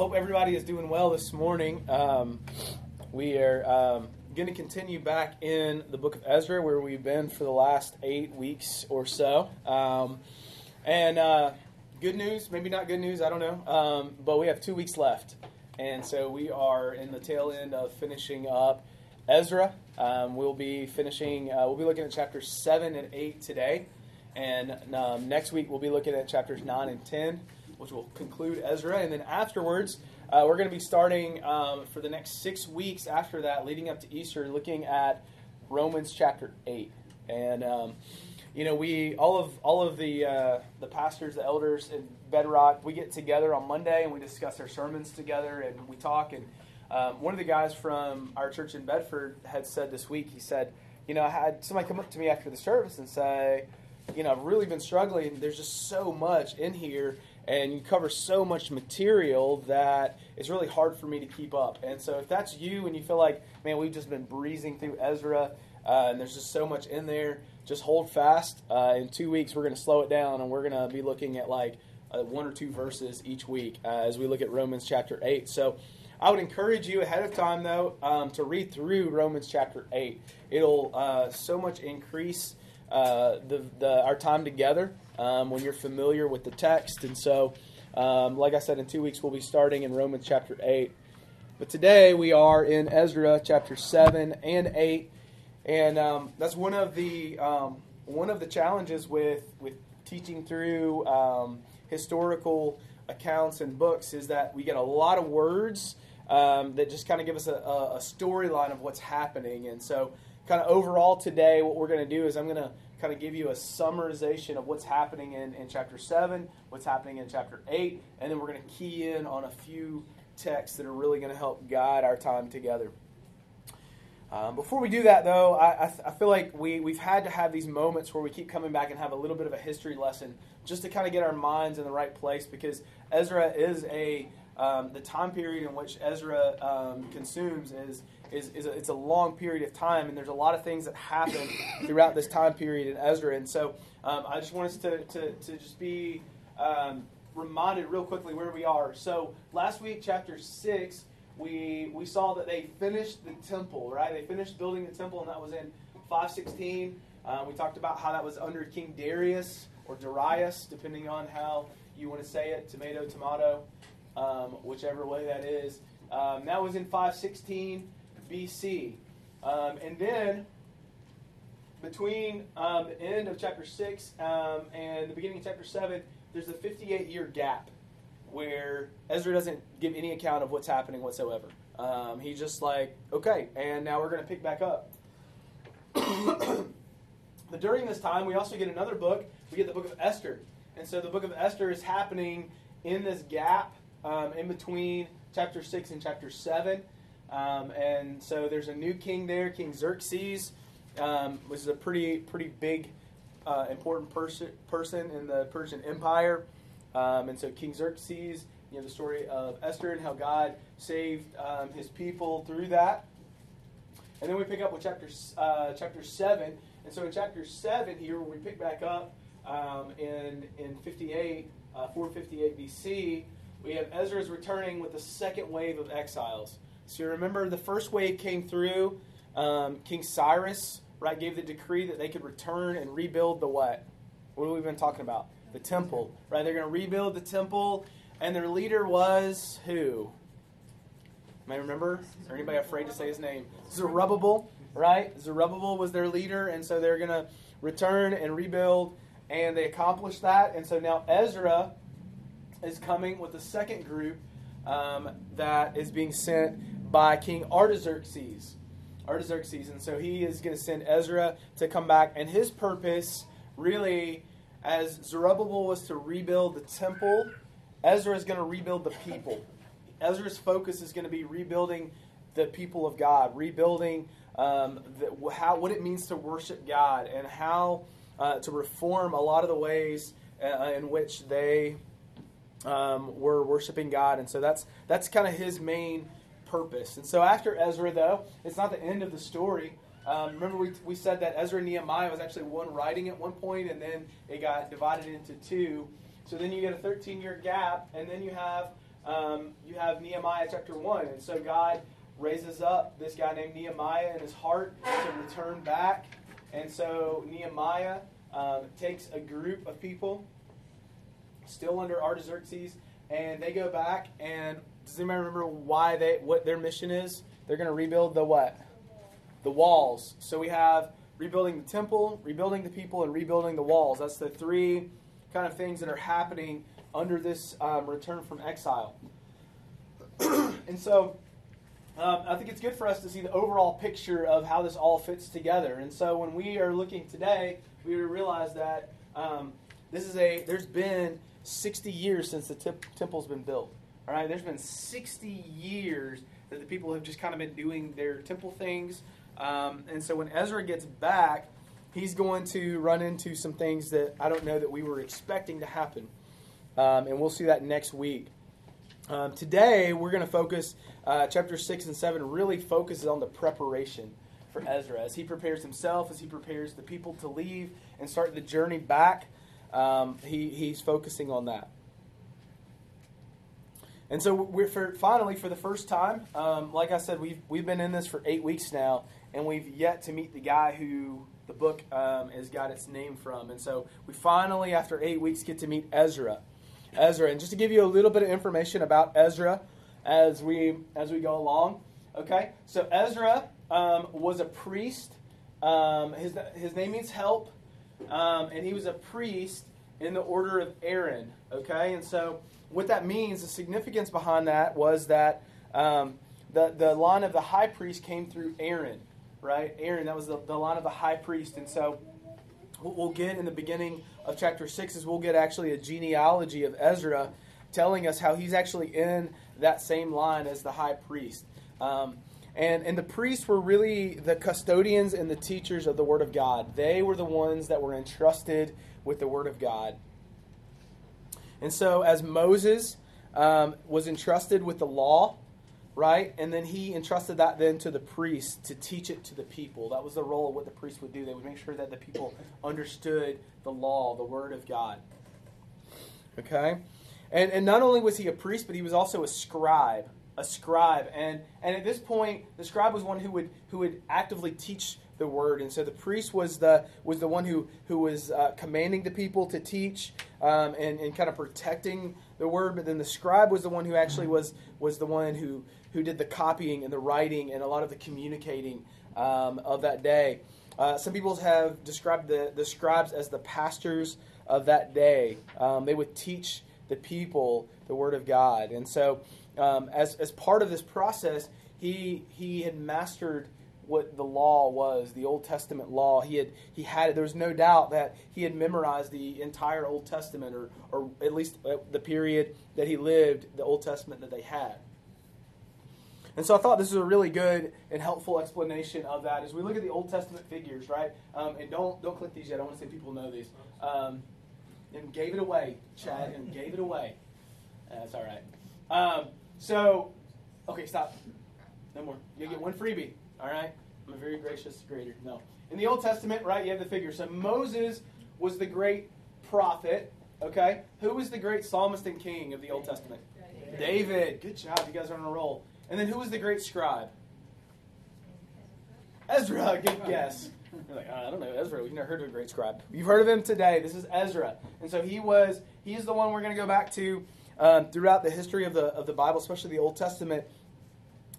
hope everybody is doing well this morning. Um, we are um, going to continue back in the book of Ezra, where we've been for the last eight weeks or so. Um, and uh, good news, maybe not good news, I don't know. Um, but we have two weeks left. And so we are in the tail end of finishing up Ezra. Um, we'll be finishing, uh, we'll be looking at chapters 7 and 8 today. And um, next week we'll be looking at chapters 9 and 10 which will conclude Ezra. And then afterwards, uh, we're going to be starting um, for the next six weeks after that, leading up to Easter, looking at Romans chapter 8. And, um, you know, we, all of, all of the, uh, the pastors, the elders in Bedrock, we get together on Monday and we discuss our sermons together and we talk. And um, one of the guys from our church in Bedford had said this week, he said, you know, I had somebody come up to me after the service and say, you know, I've really been struggling. There's just so much in here and you cover so much material that it's really hard for me to keep up. And so if that's you and you feel like, man, we've just been breezing through Ezra uh, and there's just so much in there, just hold fast. Uh, in two weeks, we're going to slow it down and we're going to be looking at like uh, one or two verses each week uh, as we look at Romans chapter 8. So I would encourage you ahead of time, though, um, to read through Romans chapter 8. It'll uh, so much increase uh, the, the, our time together um, when you're familiar with the text. And so, um, like I said, in two weeks we'll be starting in Romans chapter 8. But today we are in Ezra chapter 7 and 8. And um, that's one of the um, one of the challenges with with teaching through um, historical accounts and books is that we get a lot of words um, that just kind of give us a, a storyline of what's happening. And so, kind of overall today, what we're going to do is I'm going to kind of give you a summarization of what's happening in, in chapter 7, what's happening in chapter 8, and then we're going to key in on a few texts that are really going to help guide our time together. Um, before we do that, though, I, I, I, feel like we, we've had to have these moments where we keep coming back and have a little bit of a history lesson just to kind of get our minds in the right place because Ezra is a, um, the time period in which Ezra um, consumes is is, is a, it's a long period of time, and there's a lot of things that happen throughout this time period in Ezra. And so um, I just want us to, to, to just be um, reminded real quickly where we are. So last week, chapter 6, we, we saw that they finished the temple, right? They finished building the temple, and that was in 516. Um, we talked about how that was under King Darius or Darius, depending on how you want to say it tomato, tomato, um, whichever way that is. Um, that was in 516. BC. Um, and then, between um, the end of chapter 6 um, and the beginning of chapter 7, there's a 58 year gap where Ezra doesn't give any account of what's happening whatsoever. Um, he's just like, okay, and now we're going to pick back up. but during this time, we also get another book. We get the book of Esther. And so the book of Esther is happening in this gap um, in between chapter 6 and chapter 7. Um, and so there's a new king there, King Xerxes, um, which is a pretty pretty big, uh, important person person in the Persian Empire. Um, and so King Xerxes, you know the story of Esther and how God saved um, His people through that. And then we pick up with chapter uh, chapter seven. And so in chapter seven here, we pick back up um, in in 58, uh, 458 BC, we have Ezra's returning with the second wave of exiles. So you remember the first wave came through. Um, King Cyrus, right, gave the decree that they could return and rebuild the what? What have we been talking about? The temple, right? They're going to rebuild the temple, and their leader was who? May I remember? Or anybody afraid to say his name? Zerubbabel, right? Zerubbabel was their leader, and so they're going to return and rebuild, and they accomplished that. And so now Ezra is coming with the second group um, that is being sent by King Artaxerxes. Artaxerxes. And so he is going to send Ezra to come back. And his purpose, really, as Zerubbabel was to rebuild the temple, Ezra is going to rebuild the people. Ezra's focus is going to be rebuilding the people of God, rebuilding um, the, how, what it means to worship God, and how uh, to reform a lot of the ways uh, in which they um, were worshiping God. And so that's that's kind of his main purpose. And so after Ezra, though, it's not the end of the story. Um, remember, we, we said that Ezra and Nehemiah was actually one writing at one point, and then it got divided into two. So then you get a 13 year gap, and then you have um, you have Nehemiah chapter 1. And so God raises up this guy named Nehemiah in his heart to return back. And so Nehemiah um, takes a group of people still under Artaxerxes, and they go back. And does anybody remember why they what their mission is? They're going to rebuild the what? The walls. So we have rebuilding the temple, rebuilding the people, and rebuilding the walls. That's the three kind of things that are happening under this um, return from exile. and so um, I think it's good for us to see the overall picture of how this all fits together. And so when we are looking today, we realize that um, this is a there's been 60 years since the temple's been built. All right, there's been 60 years that the people have just kind of been doing their temple things. Um, and so when Ezra gets back, he's going to run into some things that I don't know that we were expecting to happen. Um, and we'll see that next week. Um, today, we're going to focus, uh, chapter 6 and 7 really focuses on the preparation for Ezra as he prepares himself, as he prepares the people to leave and start the journey back. Um, he, he's focusing on that. And so we're for, finally, for the first time, um, like I said, we've, we've been in this for eight weeks now, and we've yet to meet the guy who the book um, has got its name from. And so we finally, after eight weeks, get to meet Ezra. Ezra, and just to give you a little bit of information about Ezra as we as we go along. Okay, so Ezra um, was a priest. Um, his his name means help, um, and he was a priest in the order of Aaron. Okay, and so what that means, the significance behind that was that um, the the line of the high priest came through Aaron, right? Aaron, that was the, the line of the high priest, and so what we'll get in the beginning of chapter 6 is we'll get actually a genealogy of Ezra telling us how he's actually in that same line as the high priest. Um, and, and the priests were really the custodians and the teachers of the Word of God. They were the ones that were entrusted with the Word of God. And so, as Moses um, was entrusted with the law, right? And then he entrusted that then to the priest to teach it to the people. That was the role of what the priest would do. They would make sure that the people understood the law, the word of God. Okay? And, and not only was he a priest, but he was also a scribe. A scribe. And, and at this point, the scribe was one who would, who would actively teach the word. And so the priest was the, was the one who, who was uh, commanding the people to teach um, and, and kind of protecting the word. But then the scribe was the one who actually was, was the one who, who did the copying and the writing and a lot of the communicating um, of that day. Uh, some people have described the, the scribes as the pastors of that day. Um, they would teach the people the Word of God. And so, um, as, as part of this process, he, he had mastered what the law was, the Old Testament law. He had he had it. there was no doubt that he had memorized the entire Old Testament, or or at least the period that he lived, the Old Testament that they had. And so I thought this was a really good and helpful explanation of that as we look at the Old Testament figures, right? Um, and don't don't click these yet. I want to say people know these. Um, and gave it away, Chad, and gave it away. That's all right. Um, so, okay, stop. No more. You get one freebie. All right. I'm a very gracious creator. No. In the Old Testament, right, you have the figure. So Moses was the great prophet. Okay. Who was the great psalmist and king of the Old Testament? David. Good job. You guys are on a roll. And then who was the great scribe? Ezra. Good guess. You're like, oh, I don't know Ezra. We've never heard of a great scribe. You've heard of him today. This is Ezra, and so he was. He's the one we're going to go back to um, throughout the history of the of the Bible, especially the Old Testament,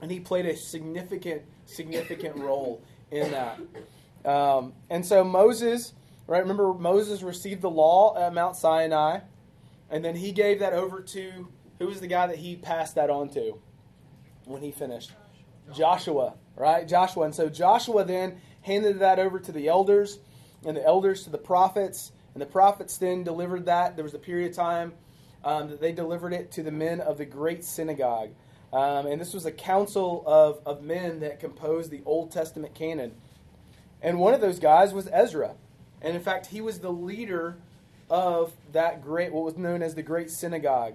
and he played a significant significant role in that. Um, and so Moses, right? Remember, Moses received the law at Mount Sinai, and then he gave that over to who was the guy that he passed that on to when he finished? Joshua, right? Joshua. And so Joshua then handed that over to the elders, and the elders to the prophets, and the prophets then delivered that. There was a period of time um, that they delivered it to the men of the great synagogue. Um, and this was a council of, of men that composed the Old Testament canon. And one of those guys was Ezra. And in fact, he was the leader of that great, what was known as the Great Synagogue.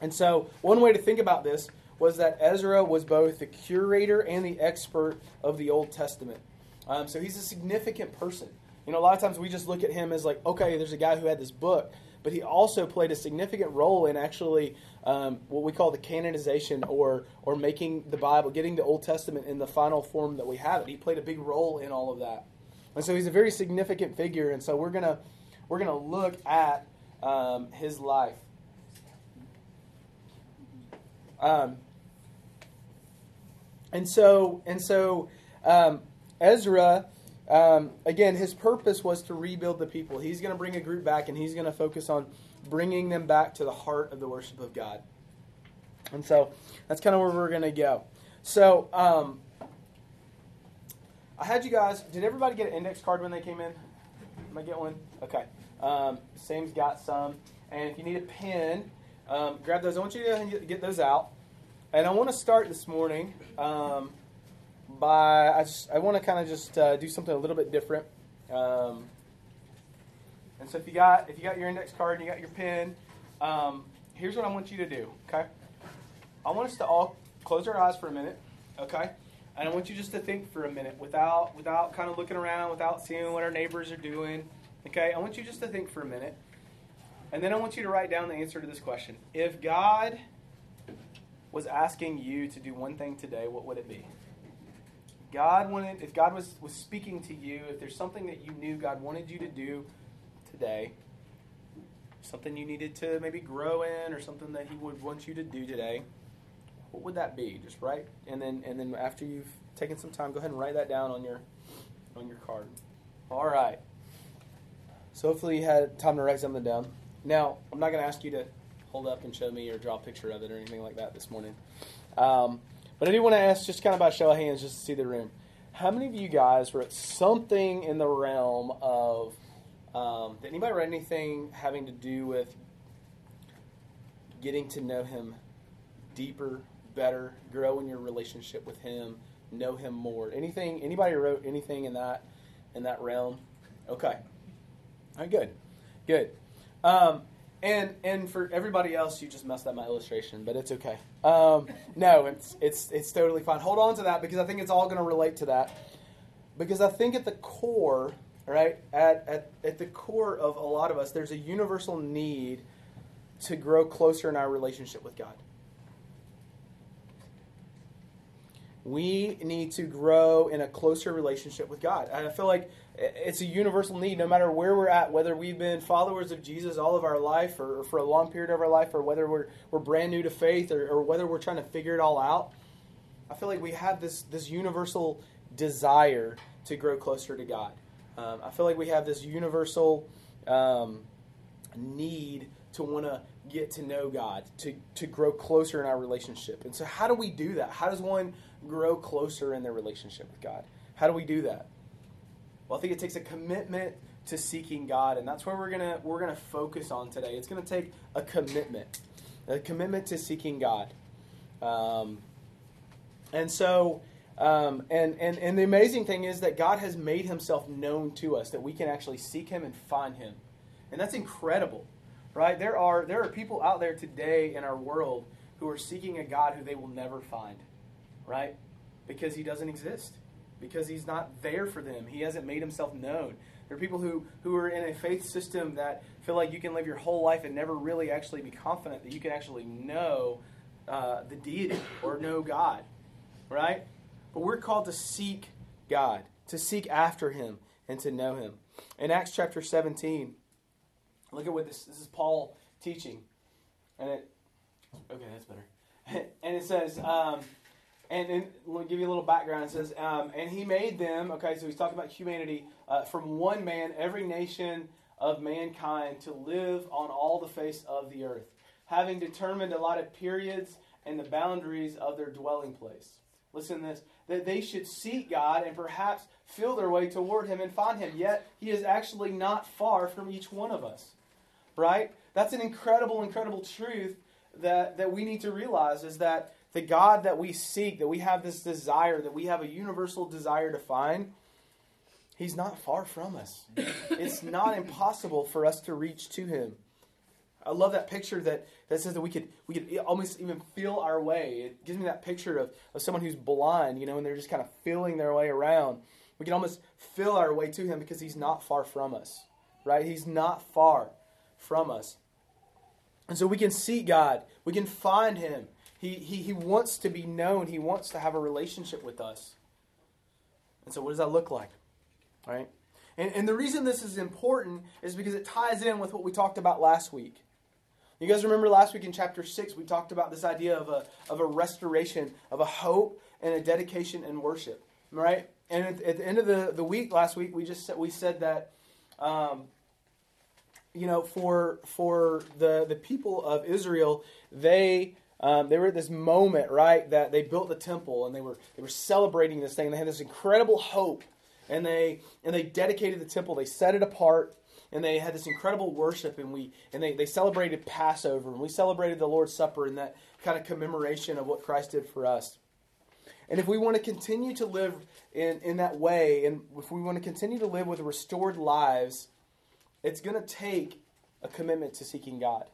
And so, one way to think about this was that Ezra was both the curator and the expert of the Old Testament. Um, so he's a significant person. You know, a lot of times we just look at him as like, okay, there's a guy who had this book. But he also played a significant role in actually um, what we call the canonization or or making the Bible, getting the Old Testament in the final form that we have it. He played a big role in all of that, and so he's a very significant figure. And so we're gonna we're gonna look at um, his life. Um, and so and so um, Ezra. Um, again, his purpose was to rebuild the people. He's going to bring a group back, and he's going to focus on bringing them back to the heart of the worship of God. And so that's kind of where we're going to go. So um, I had you guys. Did everybody get an index card when they came in? Am I get one? Okay. Um, Sam's got some, and if you need a pen, um, grab those. I want you to get those out. And I want to start this morning um, by I, just, I want to kind of just uh, do something a little bit different. Um, and so if you got if you got your index card and you got your pen, um, here's what I want you to do. Okay, I want us to all close our eyes for a minute. Okay, and I want you just to think for a minute without without kind of looking around, without seeing what our neighbors are doing. Okay, I want you just to think for a minute, and then I want you to write down the answer to this question: If God was asking you to do one thing today, what would it be? God wanted, if God was, was speaking to you, if there's something that you knew God wanted you to do today, something you needed to maybe grow in, or something that He would want you to do today, what would that be? Just write, and then and then after you've taken some time, go ahead and write that down on your on your card. All right. So hopefully you had time to write something down. Now I'm not going to ask you to hold up and show me or draw a picture of it or anything like that this morning. Um, but I do want to ask, just kind of by show of hands, just to see the room. How many of you guys were at something in the realm of? Um, did anybody write anything having to do with getting to know Him deeper, better, grow in your relationship with Him, know Him more? Anything? Anybody wrote anything in that in that realm? Okay. All right. Good. Good. Um, and and for everybody else, you just messed up my illustration, but it's okay. Um, no, it's it's it's totally fine. Hold on to that because I think it's all going to relate to that. Because I think at the core, right, at, at at the core of a lot of us, there's a universal need to grow closer in our relationship with God. We need to grow in a closer relationship with God. I feel like it's a universal need no matter where we're at whether we've been followers of jesus all of our life or, or for a long period of our life or whether we're, we're brand new to faith or, or whether we're trying to figure it all out i feel like we have this, this universal desire to grow closer to god. Um, i feel like we have this universal um, need to want to get to know god to, to grow closer in our relationship. And so how do we do that? How does one grow closer in their relationship with god? How do we do that well, I think it takes a commitment to seeking God, and that's where we're gonna we're gonna focus on today. It's gonna take a commitment, a commitment to seeking God, um, and so. Um, and, and, and the amazing thing is that God has made himself known to us, that we can actually seek him and find him. And that's incredible, right? There are, there are people out there today in our world who are seeking a God who they will never find, right? Because he doesn't exist because he's not there for them. He hasn't made himself known. There are people who, who are in a faith system that feel like you can live your whole life and never really actually be confident that you can actually know uh, the deity or know God, right? But we're called to seek God, to seek after Him, and to know Him. In Acts chapter 17, look at what this, this is Paul teaching. And it, okay, that's better. and it says, um, and then we'll give you a little background. It says, um, and he made them, okay, so he's talking about humanity, uh, from one man, every nation of mankind to live on all the face of the earth, having determined a lot of periods and the boundaries of their dwelling place. Listen to this that they should seek God and perhaps feel their way toward Him and find Him. Yet He is actually not far from each one of us. Right? That's an incredible, incredible truth that, that we need to realize is that the God that we seek, that we have this desire, that we have a universal desire to find, He's not far from us. it's not impossible for us to reach to Him. I love that picture that, that says that we could we could almost even feel our way. It gives me that picture of, of someone who's blind, you know, and they're just kind of feeling their way around. We can almost feel our way to him because he's not far from us. Right? He's not far from us. And so we can see God, we can find Him. He, he, he wants to be known, He wants to have a relationship with us. And so, what does that look like? Right? And, and the reason this is important is because it ties in with what we talked about last week. You guys remember last week in chapter 6, we talked about this idea of a, of a restoration, of a hope, and a dedication and worship. Right? And at, at the end of the, the week last week, we just said, we said that um, you know, for for the the people of Israel, they um, they were at this moment, right, that they built the temple and they were they were celebrating this thing. They had this incredible hope, and they and they dedicated the temple. They set it apart, and they had this incredible worship. And we and they they celebrated Passover, and we celebrated the Lord's Supper in that kind of commemoration of what Christ did for us. And if we want to continue to live in, in that way, and if we want to continue to live with restored lives, it's going to take a commitment to seeking God.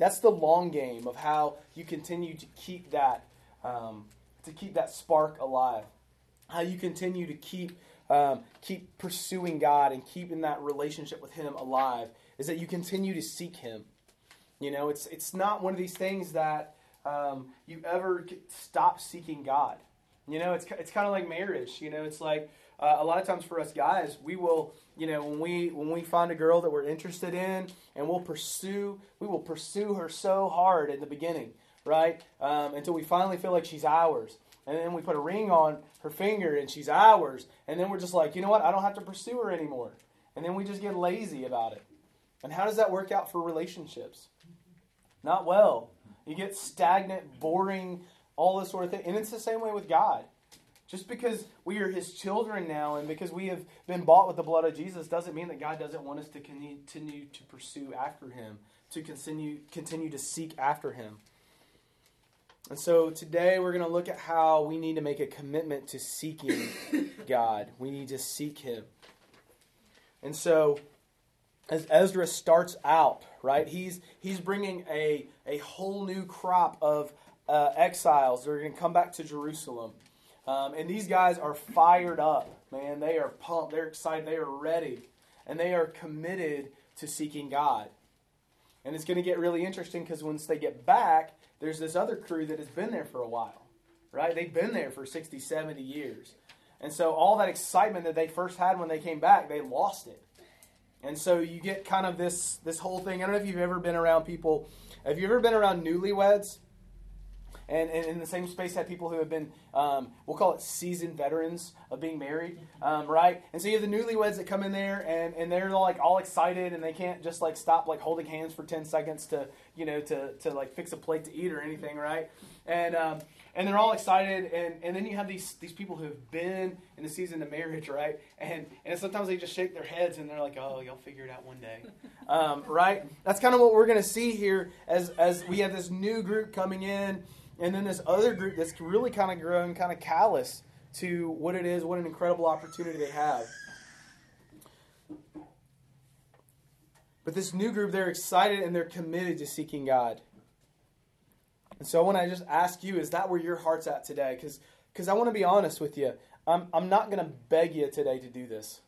That's the long game of how you continue to keep that um, to keep that spark alive. How you continue to keep um, keep pursuing God and keeping that relationship with Him alive is that you continue to seek Him. You know, it's it's not one of these things that um, you ever stop seeking God. You know, it's it's kind of like marriage. You know, it's like uh, a lot of times for us guys, we will, you know, when we when we find a girl that we're interested in, and we'll pursue, we will pursue her so hard in the beginning, right? Um, until we finally feel like she's ours, and then we put a ring on her finger and she's ours, and then we're just like, you know what? I don't have to pursue her anymore, and then we just get lazy about it. And how does that work out for relationships? Not well. You get stagnant, boring, all this sort of thing, and it's the same way with God. Just because we are his children now and because we have been bought with the blood of Jesus doesn't mean that God doesn't want us to continue to pursue after him, to continue continue to seek after him. And so today we're going to look at how we need to make a commitment to seeking God. We need to seek him. And so as Ezra starts out, right? He's he's bringing a a whole new crop of uh, exiles that are going to come back to Jerusalem. Um, and these guys are fired up, man. They are pumped. They're excited. They are ready. And they are committed to seeking God. And it's going to get really interesting because once they get back, there's this other crew that has been there for a while, right? They've been there for 60, 70 years. And so all that excitement that they first had when they came back, they lost it. And so you get kind of this this whole thing. I don't know if you've ever been around people. Have you ever been around newlyweds? And, and in the same space had people who have been um, we'll call it seasoned veterans of being married um, right? And so you have the newlyweds that come in there and, and they're like all excited and they can't just like stop like holding hands for 10 seconds to you know to, to like fix a plate to eat or anything right? And um, and they're all excited and, and then you have these these people who have been in the season of marriage right? And and sometimes they just shake their heads and they're like oh you'll figure it out one day. Um, right? That's kind of what we're going to see here as as we have this new group coming in and then this other group that's really kind of grown kind of callous to what it is, what an incredible opportunity they have. But this new group, they're excited and they're committed to seeking God. And so I want to just ask you, is that where your heart's at today? Because I want to be honest with you. I'm, I'm not going to beg you today to do this.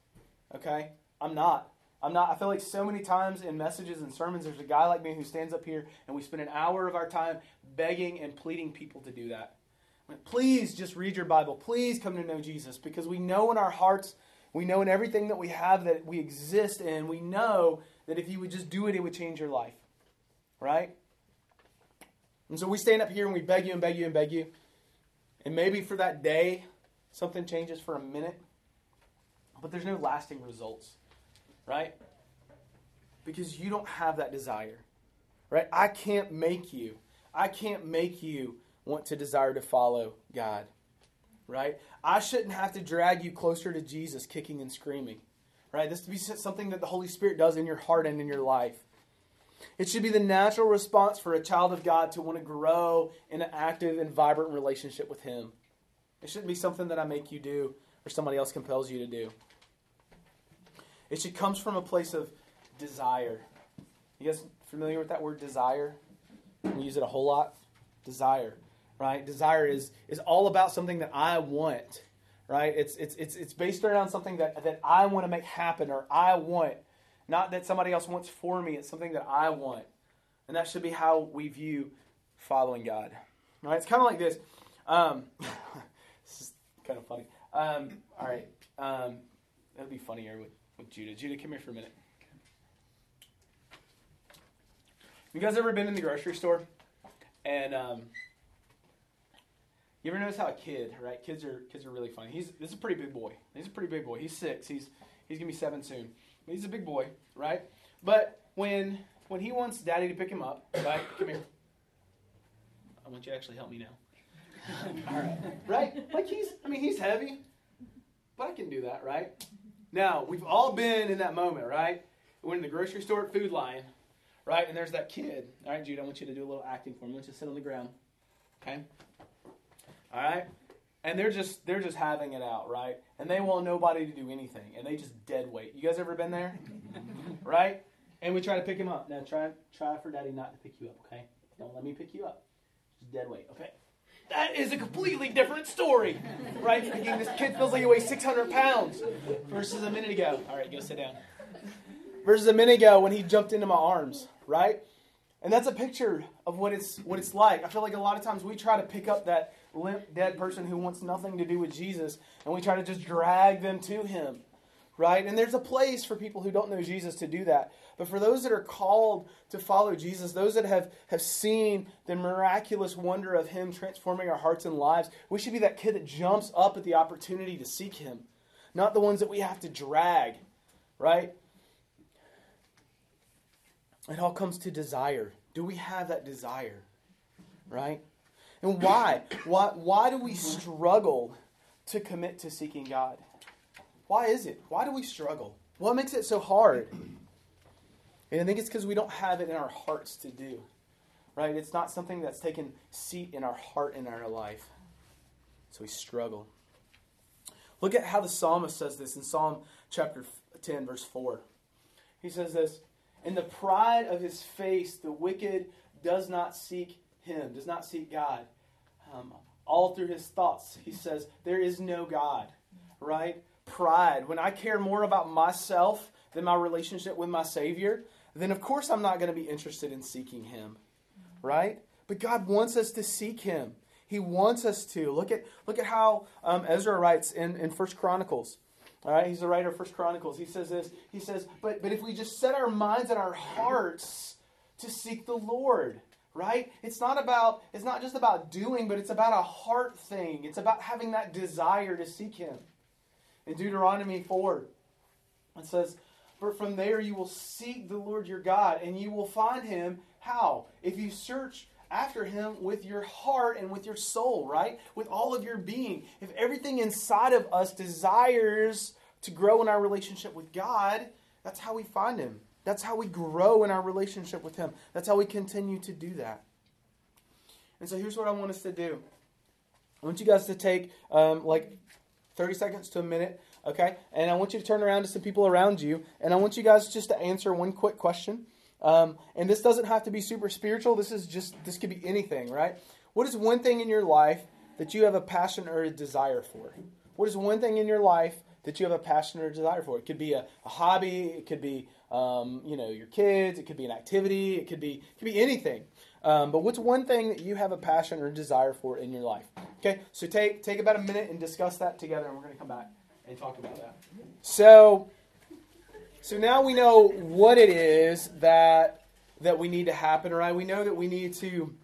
Okay? I'm not. I'm not, I feel like so many times in messages and sermons, there's a guy like me who stands up here and we spend an hour of our time begging and pleading people to do that. Please just read your Bible. Please come to know Jesus because we know in our hearts, we know in everything that we have that we exist in, we know that if you would just do it, it would change your life. Right? And so we stand up here and we beg you and beg you and beg you. And maybe for that day, something changes for a minute, but there's no lasting results right? Because you don't have that desire, right? I can't make you. I can't make you want to desire to follow God, right? I shouldn't have to drag you closer to Jesus kicking and screaming, right? This to be something that the Holy Spirit does in your heart and in your life. It should be the natural response for a child of God to want to grow in an active and vibrant relationship with Him. It shouldn't be something that I make you do or somebody else compels you to do. It should comes from a place of desire. You guys familiar with that word desire? We use it a whole lot. Desire, right? Desire is is all about something that I want, right? It's it's it's it's based around something that that I want to make happen or I want. Not that somebody else wants for me, it's something that I want. And that should be how we view following God. Right? It's kind of like this. Um, this is kind of funny. Um, all right. Um, that'd be funnier with, with Judah. Judah, come here for a minute. You guys ever been in the grocery store? And um, you ever notice how a kid, right? Kids are kids are really funny. He's this is a pretty big boy. He's a pretty big boy. He's six. He's he's gonna be seven soon. He's a big boy, right? But when when he wants daddy to pick him up, right? Come here. I want you to actually help me now. All right. Right? Like he's I mean he's heavy, but I can do that, right? Now, we've all been in that moment, right? We're in the grocery store at Food Lion, right? And there's that kid. All right, Jude, I want you to do a little acting for me. I want you to sit on the ground. Okay? All right? And they're just they're just having it out, right? And they want nobody to do anything. And they just dead weight. You guys ever been there? right? And we try to pick him up. Now try try for daddy not to pick you up, okay? Don't let me pick you up. Just dead weight. Okay. That is a completely different story, right? Thinking this kid feels like he weighs 600 pounds versus a minute ago. All right, go sit down. Versus a minute ago when he jumped into my arms, right? And that's a picture of what it's what it's like. I feel like a lot of times we try to pick up that limp, dead person who wants nothing to do with Jesus, and we try to just drag them to Him, right? And there's a place for people who don't know Jesus to do that. But for those that are called to follow Jesus, those that have, have seen the miraculous wonder of Him transforming our hearts and lives, we should be that kid that jumps up at the opportunity to seek Him, not the ones that we have to drag, right? It all comes to desire. Do we have that desire? Right? And why? Why, why do we struggle to commit to seeking God? Why is it? Why do we struggle? What makes it so hard? And I think it's because we don't have it in our hearts to do. Right? It's not something that's taken seat in our heart in our life. So we struggle. Look at how the psalmist says this in Psalm chapter 10, verse 4. He says this In the pride of his face, the wicked does not seek him, does not seek God. Um, all through his thoughts, he says, There is no God, right? Pride. When I care more about myself than my relationship with my Savior, then of course I'm not going to be interested in seeking him, right? But God wants us to seek him. He wants us to. Look at, look at how um, Ezra writes in, in First Chronicles. All right, he's the writer of First Chronicles. He says this. He says, but, but if we just set our minds and our hearts to seek the Lord, right? It's not about it's not just about doing, but it's about a heart thing. It's about having that desire to seek him. In Deuteronomy 4, it says, For from there you will seek the Lord your God, and you will find him how? If you search after him with your heart and with your soul, right? With all of your being. If everything inside of us desires to grow in our relationship with God, that's how we find him. That's how we grow in our relationship with Him. That's how we continue to do that. And so here's what I want us to do I want you guys to take um, like 30 seconds to a minute, okay? And I want you to turn around to some people around you, and I want you guys just to answer one quick question. Um, and this doesn't have to be super spiritual. This is just, this could be anything, right? What is one thing in your life that you have a passion or a desire for? What is one thing in your life that you have a passion or a desire for? It could be a, a hobby, it could be um, you know, your kids. It could be an activity. It could be it could be anything. Um, but what's one thing that you have a passion or desire for in your life? Okay, so take take about a minute and discuss that together, and we're going to come back and talk about that. So, so now we know what it is that that we need to happen. Right? We know that we need to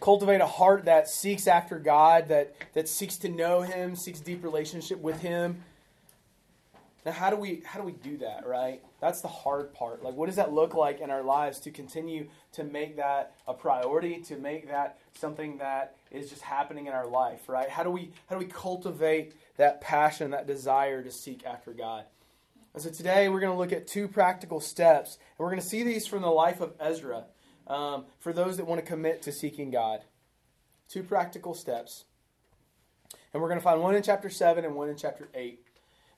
cultivate a heart that seeks after God, that that seeks to know Him, seeks deep relationship with Him. Now, how do we how do we do that, right? That's the hard part. Like, what does that look like in our lives to continue to make that a priority, to make that something that is just happening in our life, right? How do we how do we cultivate that passion, that desire to seek after God? And so today we're going to look at two practical steps, and we're going to see these from the life of Ezra um, for those that want to commit to seeking God. Two practical steps, and we're going to find one in chapter seven and one in chapter eight.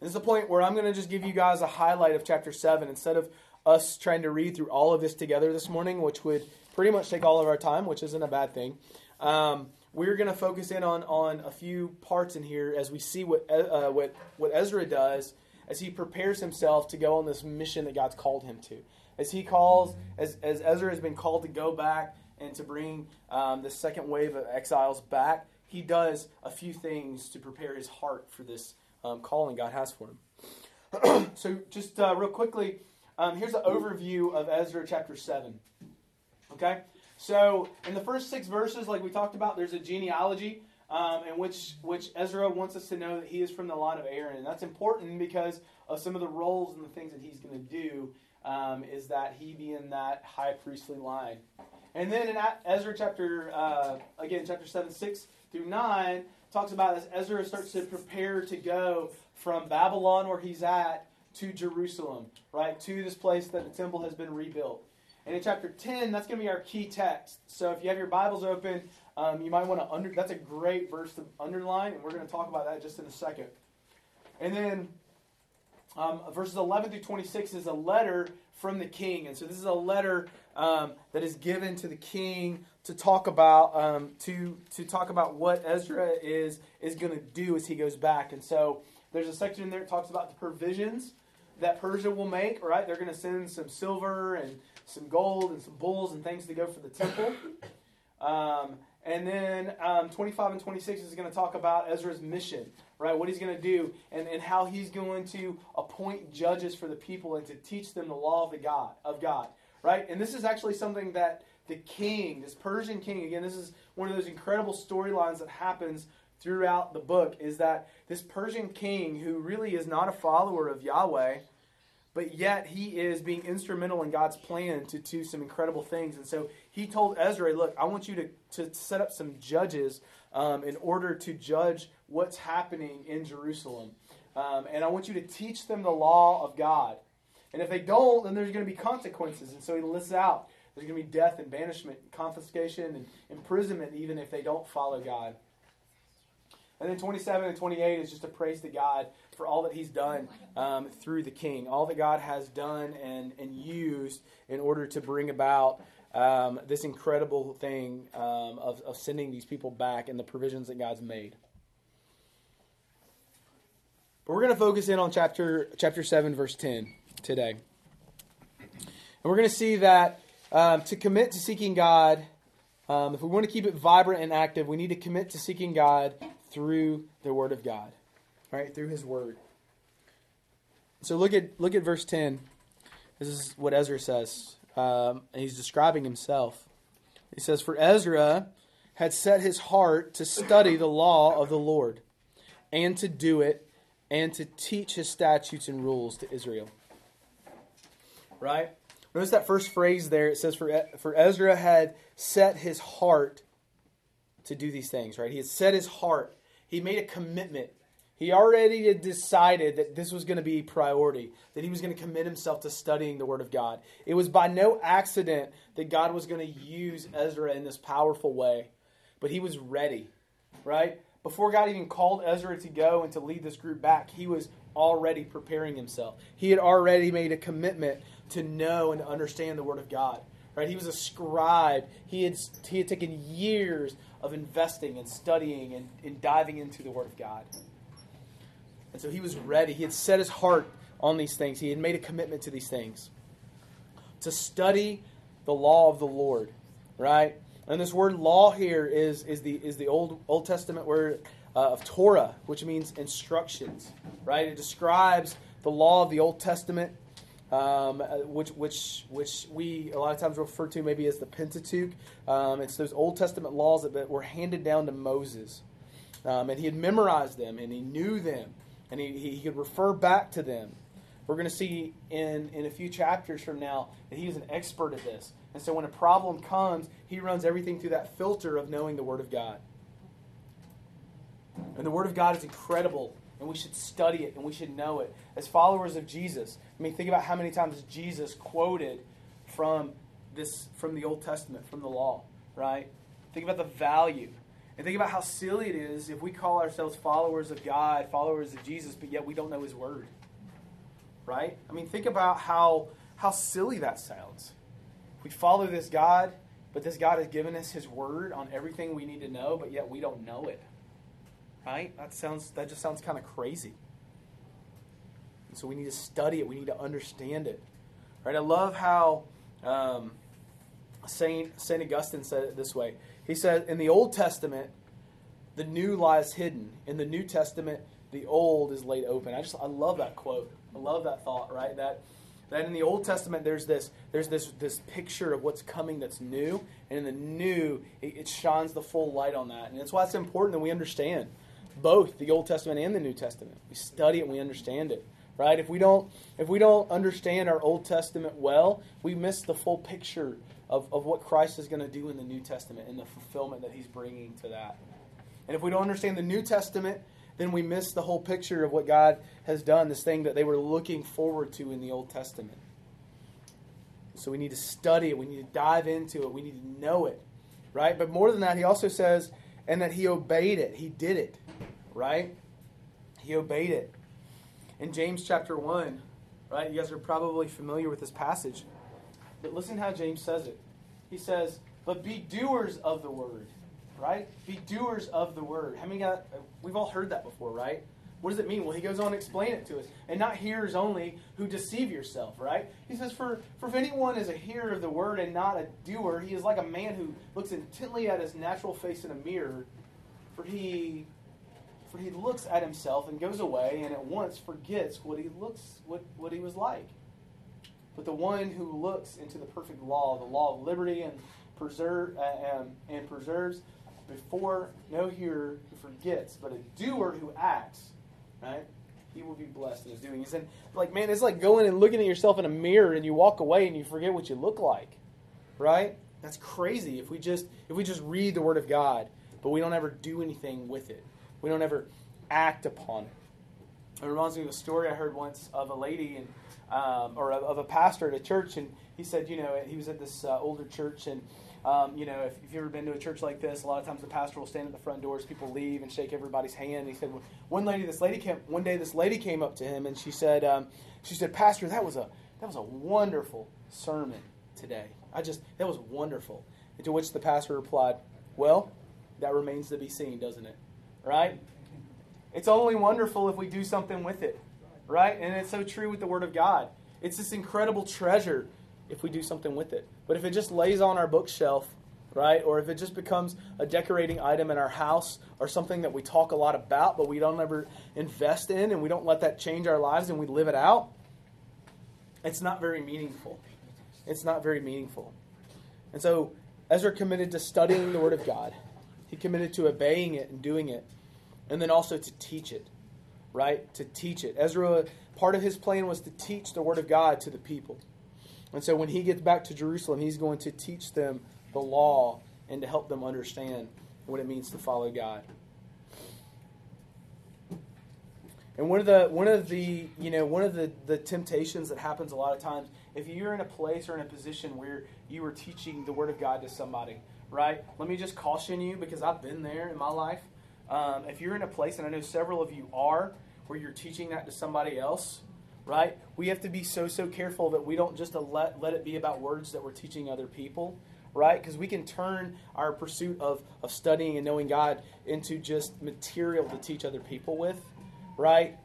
This is the point where I'm going to just give you guys a highlight of chapter 7 instead of us trying to read through all of this together this morning, which would pretty much take all of our time, which isn't a bad thing. Um, we're going to focus in on, on a few parts in here as we see what, uh, what, what Ezra does as he prepares himself to go on this mission that God's called him to. As he calls, as, as Ezra has been called to go back and to bring um, the second wave of exiles back, he does a few things to prepare his heart for this um, calling God has for him. so, just uh, real quickly, um, here's an overview of Ezra chapter 7. Okay? So, in the first six verses, like we talked about, there's a genealogy um, in which, which Ezra wants us to know that he is from the line of Aaron. And that's important because of some of the roles and the things that he's going to do, um, is that he be in that high priestly line. And then in Ezra chapter, uh, again, chapter 7, 6 through 9, talks about as Ezra starts to prepare to go from Babylon, where he's at, to Jerusalem, right? To this place that the temple has been rebuilt. And in chapter 10, that's going to be our key text. So if you have your Bibles open, um, you might want to under. That's a great verse to underline, and we're going to talk about that just in a second. And then um, verses 11 through 26 is a letter from the king, and so this is a letter um, that is given to the king to talk about um, to to talk about what Ezra is is going to do as he goes back. And so there's a section in there that talks about the provisions that Persia will make. Right, they're going to send some silver and some gold and some bulls and things to go for the temple. Um, and then um, 25 and 26 is going to talk about Ezra's mission, right? What he's going to do and, and how he's going to appoint judges for the people and to teach them the law of the God of God, right? And this is actually something that the king, this Persian king, again, this is one of those incredible storylines that happens throughout the book, is that this Persian king, who really is not a follower of Yahweh, but yet he is being instrumental in God's plan to do some incredible things. And so he told Ezra, Look, I want you to, to set up some judges um, in order to judge what's happening in Jerusalem. Um, and I want you to teach them the law of God. And if they don't, then there's going to be consequences. And so he lists out there's going to be death and banishment, confiscation, and imprisonment, even if they don't follow God. And then 27 and 28 is just a praise to God for all that He's done um, through the King, all that God has done and, and used in order to bring about um, this incredible thing um, of, of sending these people back and the provisions that God's made. But we're going to focus in on chapter chapter 7, verse 10 today. And we're going to see that um, to commit to seeking God, um, if we want to keep it vibrant and active, we need to commit to seeking God through the Word of God, right? Through His Word. So look at look at verse ten. This is what Ezra says. Um, he's describing himself. He says, "For Ezra had set his heart to study the law of the Lord, and to do it, and to teach His statutes and rules to Israel." Right. Notice that first phrase there. It says, "For for Ezra had set his heart." to do these things, right? He had set his heart he made a commitment. He already had decided that this was going to be priority, that he was going to commit himself to studying the Word of God. It was by no accident that God was going to use Ezra in this powerful way, but he was ready, right? Before God even called Ezra to go and to lead this group back, he was already preparing himself. He had already made a commitment to know and understand the Word of God. Right? He was a scribe. He had, he had taken years of investing and studying and, and diving into the Word of God. And so he was ready. He had set his heart on these things. He had made a commitment to these things. To study the law of the Lord, right? And this word law here is, is the, is the Old, Old Testament word uh, of Torah, which means instructions, right? It describes the law of the Old Testament um, uh, which which which we a lot of times refer to maybe as the Pentateuch. Um, it's those Old Testament laws that, were handed down to Moses, um, and he had memorized them and he knew them, and he, he could refer back to them. We're going to see in in a few chapters from now that he is an expert at this, and so when a problem comes, he runs everything through that filter of knowing the Word of God. And the Word of God is incredible and we should study it and we should know it. As followers of Jesus, I mean, think about how many times Jesus quoted from this from the Old Testament, from the law, right? Think about the value. And think about how silly it is if we call ourselves followers of God, followers of Jesus, but yet we don't know his word. Right? I mean, think about how how silly that sounds. We follow this God, but this God has given us his word on everything we need to know, but yet we don't know it. Right? That sounds that just sounds kind of crazy. And so we need to study it. We need to understand it. Right? I love how um, Saint Saint Augustine said it this way. He said, "In the Old Testament, the new lies hidden. In the New Testament, the old is laid open." I just I love that quote. I love that thought. Right? That that in the Old Testament there's this there's this this picture of what's coming that's new, and in the new it, it shines the full light on that, and that's why it's important that we understand both the Old Testament and the New Testament. We study it, and we understand it right? If we don't if we don't understand our Old Testament well, we miss the full picture of, of what Christ is going to do in the New Testament and the fulfillment that he's bringing to that. And if we don't understand the New Testament, then we miss the whole picture of what God has done, this thing that they were looking forward to in the Old Testament. So we need to study it, we need to dive into it, we need to know it, right? But more than that, he also says, and that he obeyed it, he did it, right? He obeyed it in James chapter 1, right? You guys are probably familiar with this passage. But listen how James says it. He says, But be doers of the word, right? Be doers of the word. How many got, we've all heard that before, right? What does it mean? Well, he goes on to explain it to us. And not hearers only who deceive yourself, right? He says, for, for if anyone is a hearer of the word and not a doer, he is like a man who looks intently at his natural face in a mirror, for he for he looks at himself and goes away and at once forgets what he looks what, what he was like. But the one who looks into the perfect law, the law of liberty and preserve uh, um, and preserves before no hearer who forgets, but a doer who acts, right? He will be blessed in his doing. He said, like, man, it's like going and looking at yourself in a mirror and you walk away and you forget what you look like. Right? That's crazy if we just if we just read the word of God, but we don't ever do anything with it. We don't ever act upon it. It reminds me of a story I heard once of a lady and um, or of, of, a pastor at a church, and he said, you know, he was at this uh, older church, and um, you know, if, if, you've ever been to a church like this, a lot of times the pastor will stand at the front doors, people leave and shake everybody's hand. And he said, one lady, this lady came, one day, this lady came up to him, and she said, um, she said, Pastor, that was a that was a wonderful sermon today. I just that was wonderful. And to which the pastor replied, Well, that remains to be seen, doesn't it? Right? It's only wonderful if we do something with it, right? And it's so true with the Word of God. It's this incredible treasure if we do something with it. But if it just lays on our bookshelf, right, or if it just becomes a decorating item in our house or something that we talk a lot about but we don't ever invest in and we don't let that change our lives and we live it out, it's not very meaningful. It's not very meaningful. And so Ezra committed to studying the Word of God. He committed to obeying it and doing it, and then also to teach it, right? To teach it. Ezra, part of his plan was to teach the Word of God to the people. And so when he gets back to Jerusalem, he's going to teach them the law and to help them understand what it means to follow God. And one of the one of the you know one of the, the temptations that happens a lot of times, if you're in a place or in a position where you are teaching the Word of God to somebody, right? Let me just caution you because I've been there in my life. Um, if you're in a place, and I know several of you are, where you're teaching that to somebody else, right? We have to be so, so careful that we don't just let, let it be about words that we're teaching other people, right? Because we can turn our pursuit of, of studying and knowing God into just material to teach other people with, right?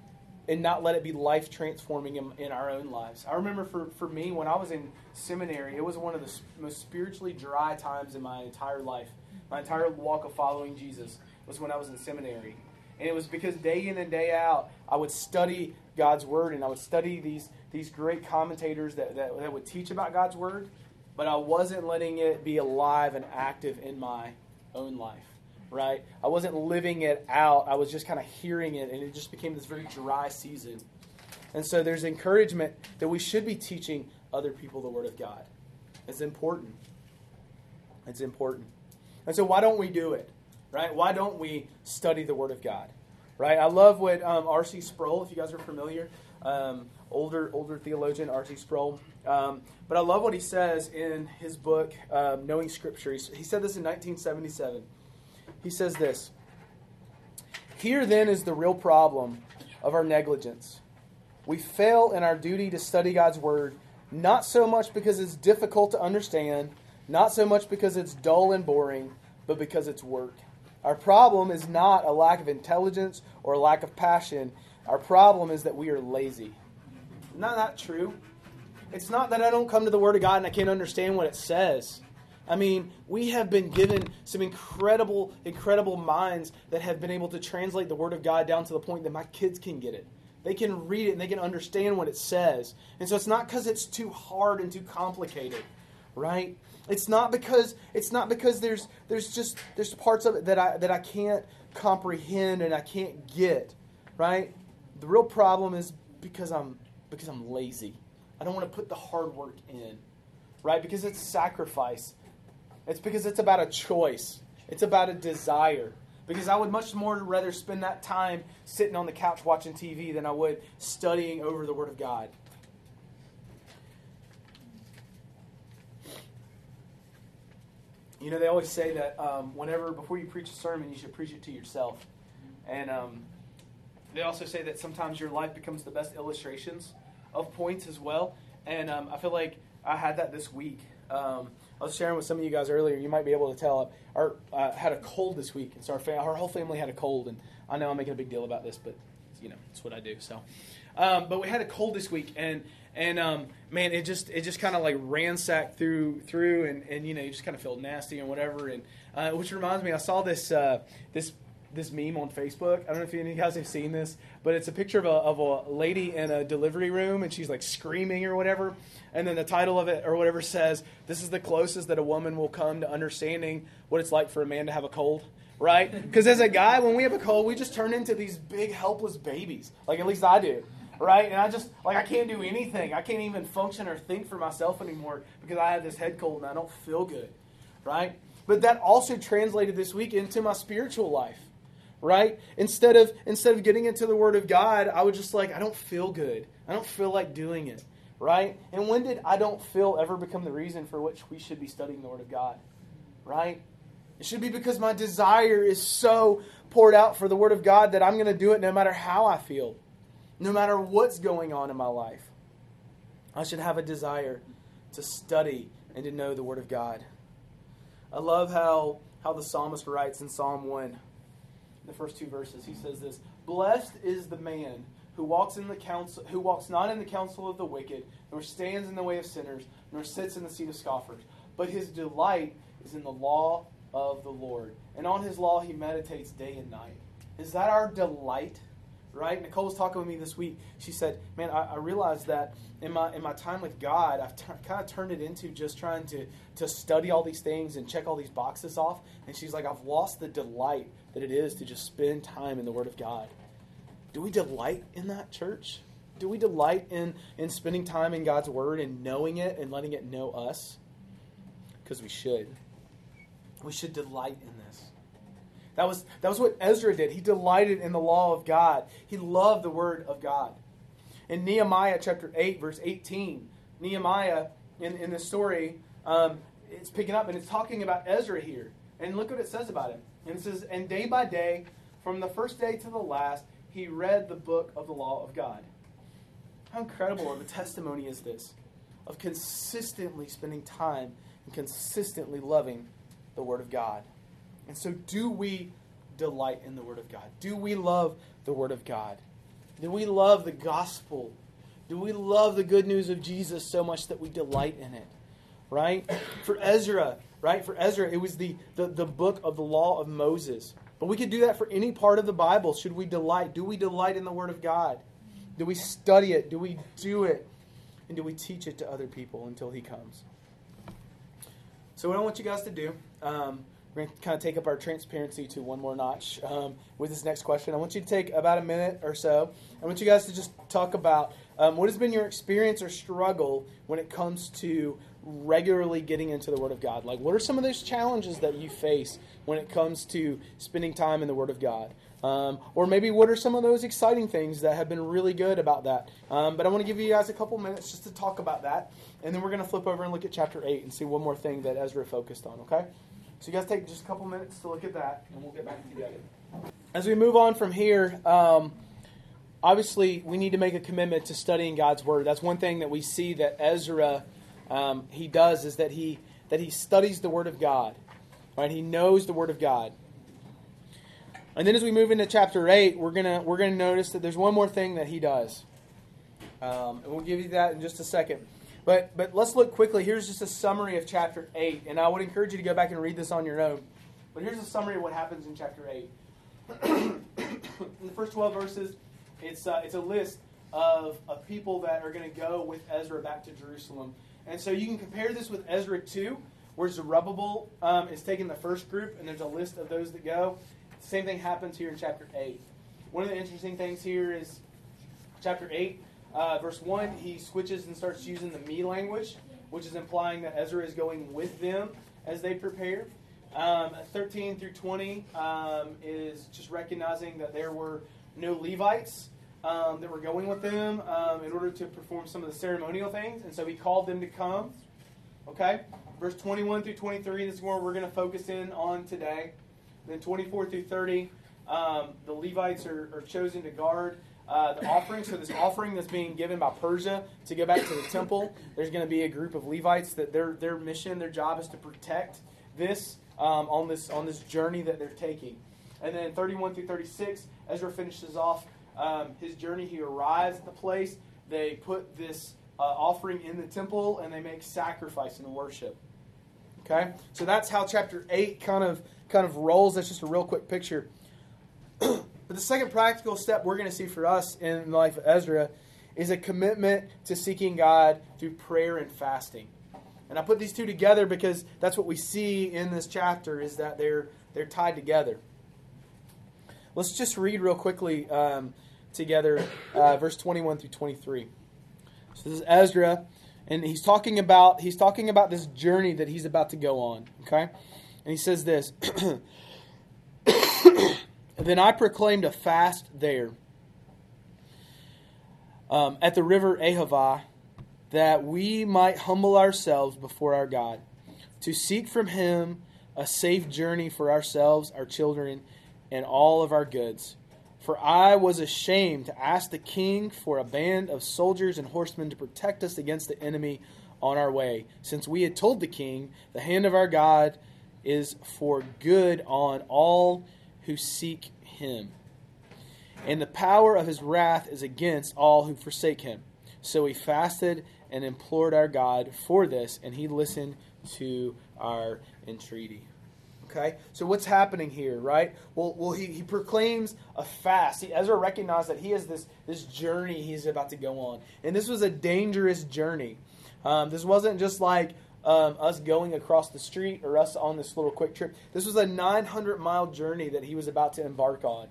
And not let it be life transforming in, in, our own lives. I remember for, for me, when I was in seminary, it was one of the most spiritually dry times in my entire life. My entire walk of following Jesus was when I was in seminary. And it was because day in and day out, I would study God's Word and I would study these, these great commentators that, that, that would teach about God's Word, but I wasn't letting it be alive and active in my own life right? I wasn't living it out. I was just kind of hearing it, and it just became this very dry season. And so there's encouragement that we should be teaching other people the Word of God. It's important. It's important. And so why don't we do it, right? Why don't we study the Word of God, right? I love what um, R.C. Sproul, if you guys are familiar, um, older older theologian R.C. Sproul. Um, but I love what he says in his book, um, Knowing Scripture. He, he said this in 1977. He says this Here then is the real problem of our negligence. We fail in our duty to study God's Word, not so much because it's difficult to understand, not so much because it's dull and boring, but because it's work. Our problem is not a lack of intelligence or a lack of passion. Our problem is that we are lazy. Not not true. It's not that I don't come to the Word of God and I can't understand what it says. I mean, we have been given some incredible, incredible minds that have been able to translate the Word of God down to the point that my kids can get it. They can read it and they can understand what it says. And so it's not because it's too hard and too complicated, right? It's not because it's not because there's there's just there's parts of it that I that I can't comprehend and I can't get, right? The real problem is because I'm because I'm lazy. I don't want to put the hard work in, right? Because it's sacrifice. It's because it's about a choice. It's about a desire. Because I would much more rather spend that time sitting on the couch watching TV than I would studying over the Word of God. You know, they always say that um, whenever, before you preach a sermon, you should preach it to yourself. And um, they also say that sometimes your life becomes the best illustrations of points as well. And um, I feel like I had that this week. Um, I was sharing with some of you guys earlier. You might be able to tell. Our uh, had a cold this week, and so our, our whole family had a cold. And I know I'm making a big deal about this, but you know it's what I do. So, um, but we had a cold this week, and and um, man, it just it just kind of like ransacked through through, and, and you know you just kind of felt nasty and whatever. And uh, which reminds me, I saw this uh, this this meme on Facebook. I don't know if any of you guys have seen this, but it's a picture of a, of a lady in a delivery room and she's like screaming or whatever. And then the title of it or whatever says, This is the closest that a woman will come to understanding what it's like for a man to have a cold. Right? Because as a guy, when we have a cold, we just turn into these big, helpless babies. Like, at least I do. Right? And I just, like, I can't do anything. I can't even function or think for myself anymore because I have this head cold and I don't feel good. Right? But that also translated this week into my spiritual life right? Instead of instead of getting into the Word of God, I would just like I don't feel good. I don't feel like doing it, right? And when did I don't feel ever become the reason for which we should be studying the Word of God, right? It should be because my desire is so poured out for the Word of God that I'm going to do it no matter how I feel, no matter what's going on in my life. I should have a desire to study and to know the Word of God. I love how, how the psalmist writes in Psalm 1 the first two verses. He says this Blessed is the man who walks in the counsel who walks not in the counsel of the wicked, nor stands in the way of sinners, nor sits in the seat of scoffers. But his delight is in the law of the Lord. And on his law he meditates day and night. Is that our delight? Right? Nicole was talking with me this week. She said, Man, I, I realized that in my in my time with God, I've t- kind of turned it into just trying to to study all these things and check all these boxes off. And she's like, I've lost the delight that it is to just spend time in the Word of God. Do we delight in that, church? Do we delight in, in spending time in God's Word and knowing it and letting it know us? Because we should. We should delight in this. That was, that was what Ezra did. He delighted in the law of God, he loved the Word of God. In Nehemiah chapter 8, verse 18, Nehemiah, in, in the story, um, it's picking up and it's talking about Ezra here. And look what it says about him. And it says, And day by day, from the first day to the last, he read the book of the law of God. How incredible of a testimony is this? Of consistently spending time and consistently loving the Word of God. And so, do we delight in the Word of God? Do we love the Word of God? Do we love the gospel? Do we love the good news of Jesus so much that we delight in it? Right? For Ezra, right? For Ezra, it was the, the, the book of the law of Moses. But we could do that for any part of the Bible. Should we delight? Do we delight in the Word of God? Do we study it? Do we do it? And do we teach it to other people until He comes? So, what I want you guys to do, um, we're going to kind of take up our transparency to one more notch um, with this next question. I want you to take about a minute or so. I want you guys to just talk about um, what has been your experience or struggle when it comes to regularly getting into the Word of God? Like, what are some of those challenges that you face when it comes to spending time in the Word of God? Um, or maybe what are some of those exciting things that have been really good about that? Um, but I want to give you guys a couple minutes just to talk about that. And then we're going to flip over and look at chapter 8 and see one more thing that Ezra focused on, okay? So you guys take just a couple minutes to look at that, and we'll get back together. As we move on from here, um, obviously we need to make a commitment to studying God's Word. That's one thing that we see that Ezra um, he does is that he that he studies the Word of God. Right? He knows the Word of God. And then as we move into chapter eight, we're gonna we're gonna notice that there's one more thing that he does. Um, and we'll give you that in just a second. But, but let's look quickly. Here's just a summary of chapter 8. And I would encourage you to go back and read this on your own. But here's a summary of what happens in chapter 8. in the first 12 verses, it's, uh, it's a list of, of people that are going to go with Ezra back to Jerusalem. And so you can compare this with Ezra 2, where Zerubbabel um, is taking the first group, and there's a list of those that go. Same thing happens here in chapter 8. One of the interesting things here is chapter 8, uh, verse 1, he switches and starts using the me language, which is implying that Ezra is going with them as they prepare. Um, 13 through 20 um, is just recognizing that there were no Levites um, that were going with them um, in order to perform some of the ceremonial things, and so he called them to come. Okay? Verse 21 through 23, this is where we're going to focus in on today. Then 24 through 30, um, the Levites are, are, chosen to guard uh, the offering. So this offering that's being given by Persia to go back to the temple, there's going to be a group of Levites that their their mission, their job is to protect this um, on this on this journey that they're taking. And then 31 through 36, Ezra finishes off um, his journey. He arrives at the place. They put this uh, offering in the temple and they make sacrifice and worship. Okay, so that's how chapter eight kind of kind of rolls. That's just a real quick picture. but the second practical step we're going to see for us in the life of Ezra is a commitment to seeking God through prayer and fasting. And I put these two together because that's what we see in this chapter is that they're they're tied together. Let's just read real quickly um, together, uh, verse 21 through 23. So this is Ezra, and he's talking about he's talking about this journey that he's about to go on. Okay, and he says this. then I proclaimed a fast there um, at the river Ahava, that we might humble ourselves before our God, to seek from Him a safe journey for ourselves, our children, and all of our goods. For I was ashamed to ask the king for a band of soldiers and horsemen to protect us against the enemy on our way, since we had told the king, The hand of our God is for good on all who seek him. And the power of his wrath is against all who forsake him. So we fasted and implored our God for this, and he listened to our entreaty. Okay, so what's happening here, right? Well, well, he, he proclaims a fast. He, Ezra recognized that he has this this journey he's about to go on, and this was a dangerous journey. Um, this wasn't just like um, us going across the street or us on this little quick trip. This was a 900 mile journey that he was about to embark on,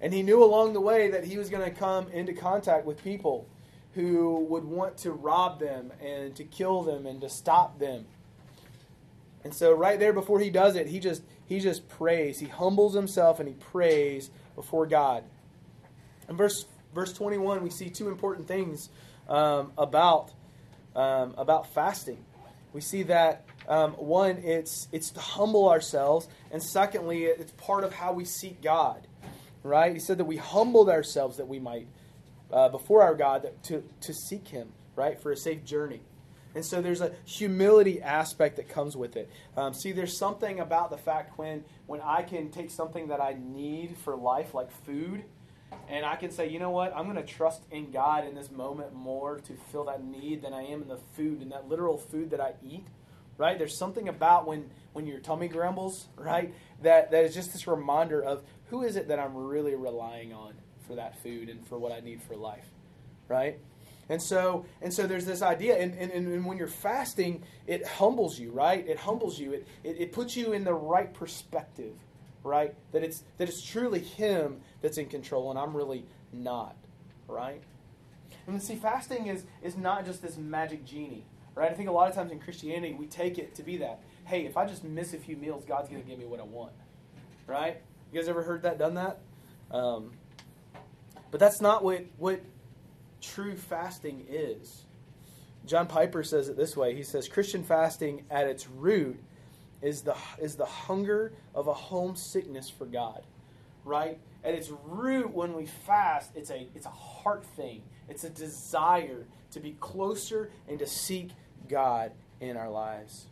and he knew along the way that he was going to come into contact with people who would want to rob them and to kill them and to stop them. And so right there before he does it, he just he just prays. He humbles himself and he prays before God. In verse verse 21, we see two important things um, about um, about fasting. We see that um, one, it's it's to humble ourselves, and secondly, it's part of how we seek God. Right? He said that we humbled ourselves that we might uh, before our God to to seek Him. Right for a safe journey. And so there's a humility aspect that comes with it. Um, see, there's something about the fact when when I can take something that I need for life, like food, and I can say, you know what, I'm going to trust in God in this moment more to fill that need than I am in the food and that literal food that I eat. Right? There's something about when when your tummy grumbles, right? That that is just this reminder of who is it that I'm really relying on for that food and for what I need for life, right? And so, and so there's this idea, and, and, and when you're fasting, it humbles you, right? It humbles you. It, it, it puts you in the right perspective, right? That it's that it's truly Him that's in control, and I'm really not, right? And see, fasting is is not just this magic genie, right? I think a lot of times in Christianity we take it to be that. Hey, if I just miss a few meals, God's going to give me what I want, right? You guys ever heard that? Done that? Um, but that's not what what true fasting is. John Piper says it this way. He says Christian fasting at its root is the is the hunger of a homesickness for God. Right? At its root when we fast, it's a it's a heart thing. It's a desire to be closer and to seek God in our lives.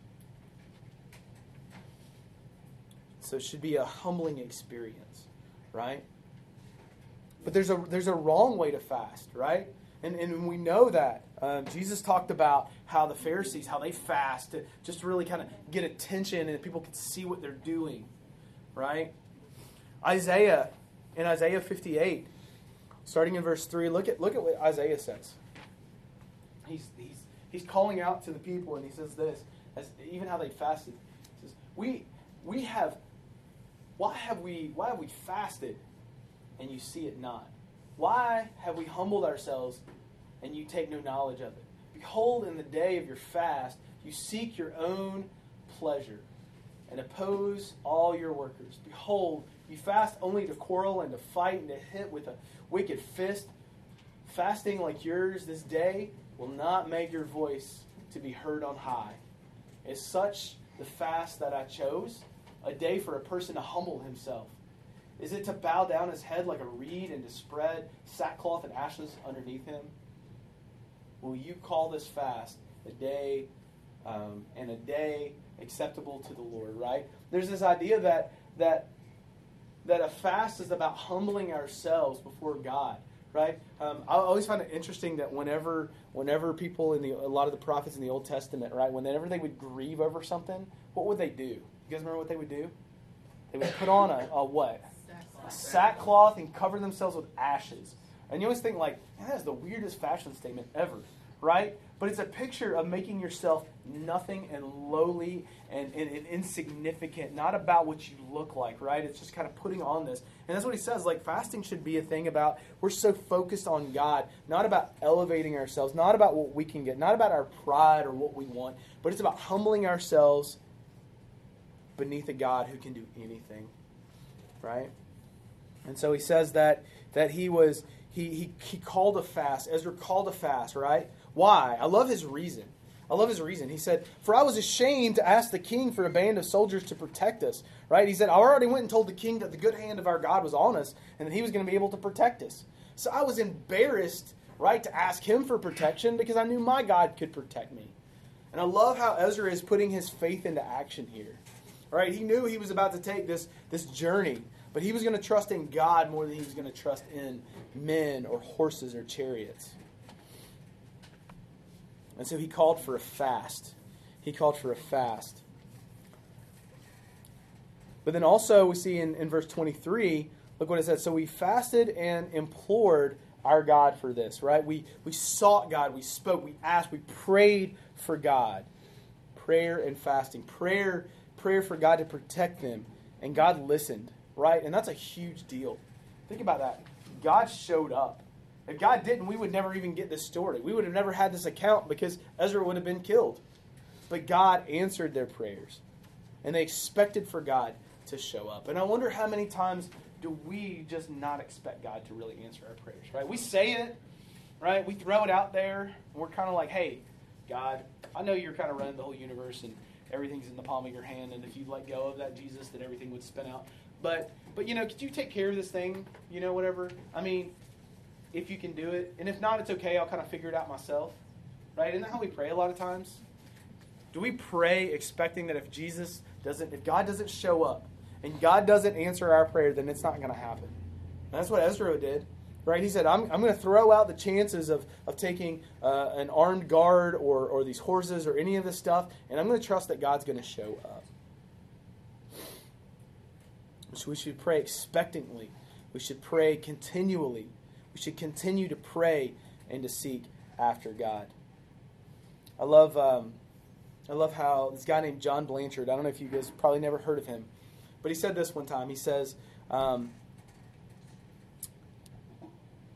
So it should be a humbling experience, right? But there's a there's a wrong way to fast, right? And, and we know that. Um, Jesus talked about how the Pharisees, how they fast to just really kind of get attention and people can see what they're doing, right? Isaiah, in Isaiah 58, starting in verse 3, look at, look at what Isaiah says. He's, he's, he's calling out to the people and he says this, as, even how they fasted. He says, we, we have, why have we, why have we fasted and you see it not? Why have we humbled ourselves and you take no knowledge of it? Behold, in the day of your fast, you seek your own pleasure and oppose all your workers. Behold, you fast only to quarrel and to fight and to hit with a wicked fist. Fasting like yours this day will not make your voice to be heard on high. Is such the fast that I chose? A day for a person to humble himself is it to bow down his head like a reed and to spread sackcloth and ashes underneath him? Will you call this fast a day um, and a day acceptable to the Lord? Right? There's this idea that that that a fast is about humbling ourselves before God. Right? Um, I always find it interesting that whenever whenever people in the a lot of the prophets in the Old Testament, right, whenever they would grieve over something, what would they do? You guys remember what they would do? They would put on a, a what? Sackcloth and cover themselves with ashes. And you always think like, that is the weirdest fashion statement ever, right? But it's a picture of making yourself nothing and lowly and, and, and, insignificant, not about what you look like, right? It's just kind of putting on this. And that's what he says. Like, fasting should be a thing about we're so focused on God, not about elevating ourselves, not about what we can get, not about our pride or what we want, but it's about humbling ourselves beneath a God who can do anything, right? And so he says that that he was he, he, he called a fast. Ezra called a fast, right? Why? I love his reason. I love his reason. He said, For I was ashamed to ask the king for a band of soldiers to protect us. Right? He said, I already went and told the king that the good hand of our God was on us and that he was going to be able to protect us. So I was embarrassed, right, to ask him for protection because I knew my God could protect me. And I love how Ezra is putting his faith into action here. Right? He knew he was about to take this, this journey but he was going to trust in God more than he was going to trust in men or horses or chariots. And so he called for a fast. He called for a fast. But then also, we see in, in verse 23, look what it says. So we fasted and implored our God for this, right? We, we sought God, we spoke, we asked, we prayed for God. Prayer and fasting. Prayer, prayer for God to protect them. And God listened right? And that's a huge deal. Think about that. God showed up. If God didn't, we would never even get this story. We would have never had this account because Ezra would have been killed. But God answered their prayers, and they expected for God to show up. And I wonder how many times do we just not expect God to really answer our prayers, right? We say it, right? We throw it out there, and we're kind of like, hey, God, I know you're kind of running the whole universe and everything's in the palm of your hand, and if you let go of that Jesus, then everything would spin out. But but you know, could you take care of this thing? You know, whatever. I mean, if you can do it, and if not, it's okay. I'll kind of figure it out myself. Right? Isn't that how we pray a lot of times? Do we pray expecting that if Jesus doesn't, if God doesn't show up, and God doesn't answer our prayer, then it's not going to happen? And that's what Ezra did. Right? He said, I'm, I'm going to throw out the chances of, of taking uh, an armed guard or, or these horses or any of this stuff, and I'm going to trust that God's going to show up. So we should pray expectantly. We should pray continually. We should continue to pray and to seek after God. I love, um, I love how this guy named John Blanchard. I don't know if you guys probably never heard of him, but he said this one time. He says, um,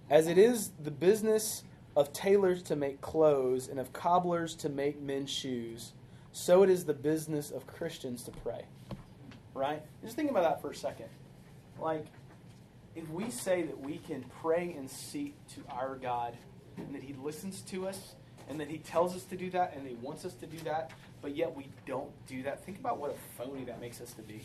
"As it is the business of tailors to make clothes and of cobblers to make men's shoes, so it is the business of Christians to pray." Right? Just think about that for a second. Like, if we say that we can pray and seek to our God and that He listens to us and that He tells us to do that and He wants us to do that, but yet we don't do that, think about what a phony that makes us to be,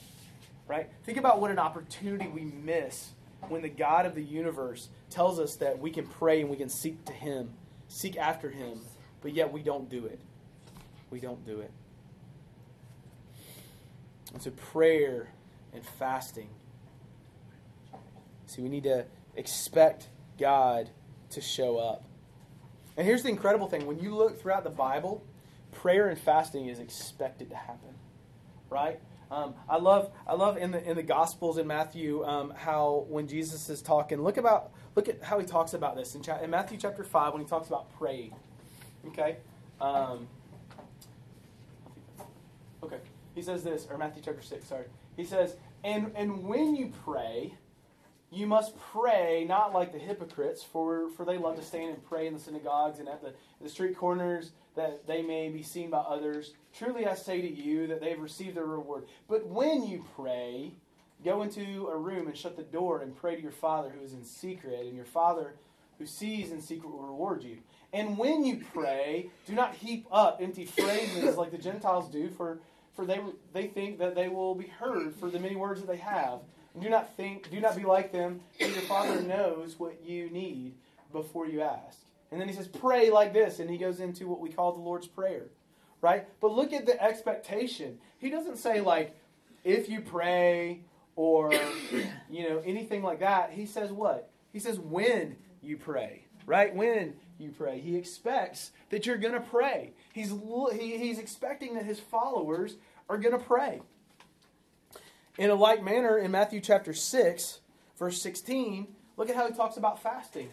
right? Think about what an opportunity we miss when the God of the universe tells us that we can pray and we can seek to Him, seek after Him, but yet we don't do it. We don't do it. So prayer and fasting. See, we need to expect God to show up. And here's the incredible thing when you look throughout the Bible, prayer and fasting is expected to happen, right? Um, I love I love in the in the Gospels in Matthew um, how when Jesus is talking, look about look at how he talks about this in, cha- in Matthew chapter five when he talks about praying. Okay, um, okay, he says this or Matthew chapter six. Sorry, he says, and and when you pray, you must pray not like the hypocrites, for for they love to stand and pray in the synagogues and at the the street corners that they may be seen by others. Truly I say to you that they have received their reward. But when you pray, go into a room and shut the door and pray to your Father who is in secret, and your Father who sees in secret will reward you. And when you pray, do not heap up empty phrases like the Gentiles do, for, for they, they think that they will be heard for the many words that they have. And do not think, do not be like them, for your Father knows what you need before you ask. And then he says, pray like this. And he goes into what we call the Lord's Prayer, right? But look at the expectation. He doesn't say, like, if you pray or, you know, anything like that. He says what? He says, when you pray, right? When you pray. He expects that you're going to pray. He's, he, he's expecting that his followers are going to pray. In a like manner, in Matthew chapter 6, verse 16, look at how he talks about fasting.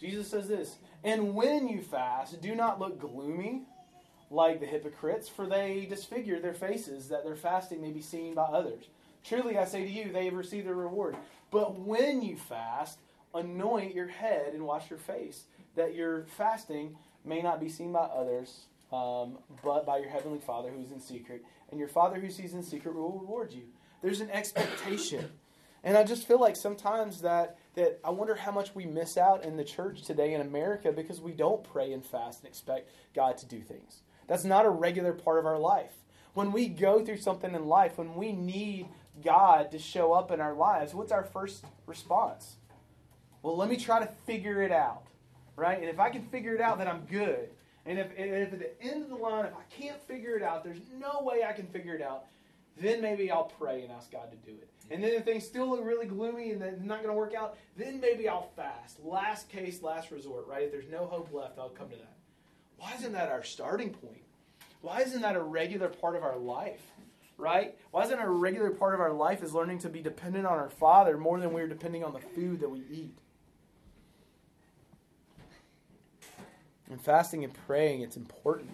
Jesus says this and when you fast, do not look gloomy like the hypocrites, for they disfigure their faces, that their fasting may be seen by others. Truly, I say to you, they have received their reward. But when you fast, anoint your head and wash your face, that your fasting may not be seen by others, um, but by your heavenly Father who is in secret. And your Father who sees in secret will reward you. There's an expectation. And I just feel like sometimes that that I wonder how much we miss out in the church today in America because we don't pray and fast and expect God to do things. That's not a regular part of our life. When we go through something in life, when we need God to show up in our lives, what's our first response? Well, let me try to figure it out, right? And if I can figure it out, then I'm good. And if, if at the end of the line, if I can't figure it out, there's no way I can figure it out, then maybe I'll pray and ask God to do it. And then if things still look really gloomy and it's not going to work out, then maybe I'll fast. Last case, last resort, right? If there's no hope left, I'll come to that. Why isn't that our starting point? Why isn't that a regular part of our life? Right? Why isn't a regular part of our life is learning to be dependent on our Father more than we're depending on the food that we eat? And fasting and praying, it's important.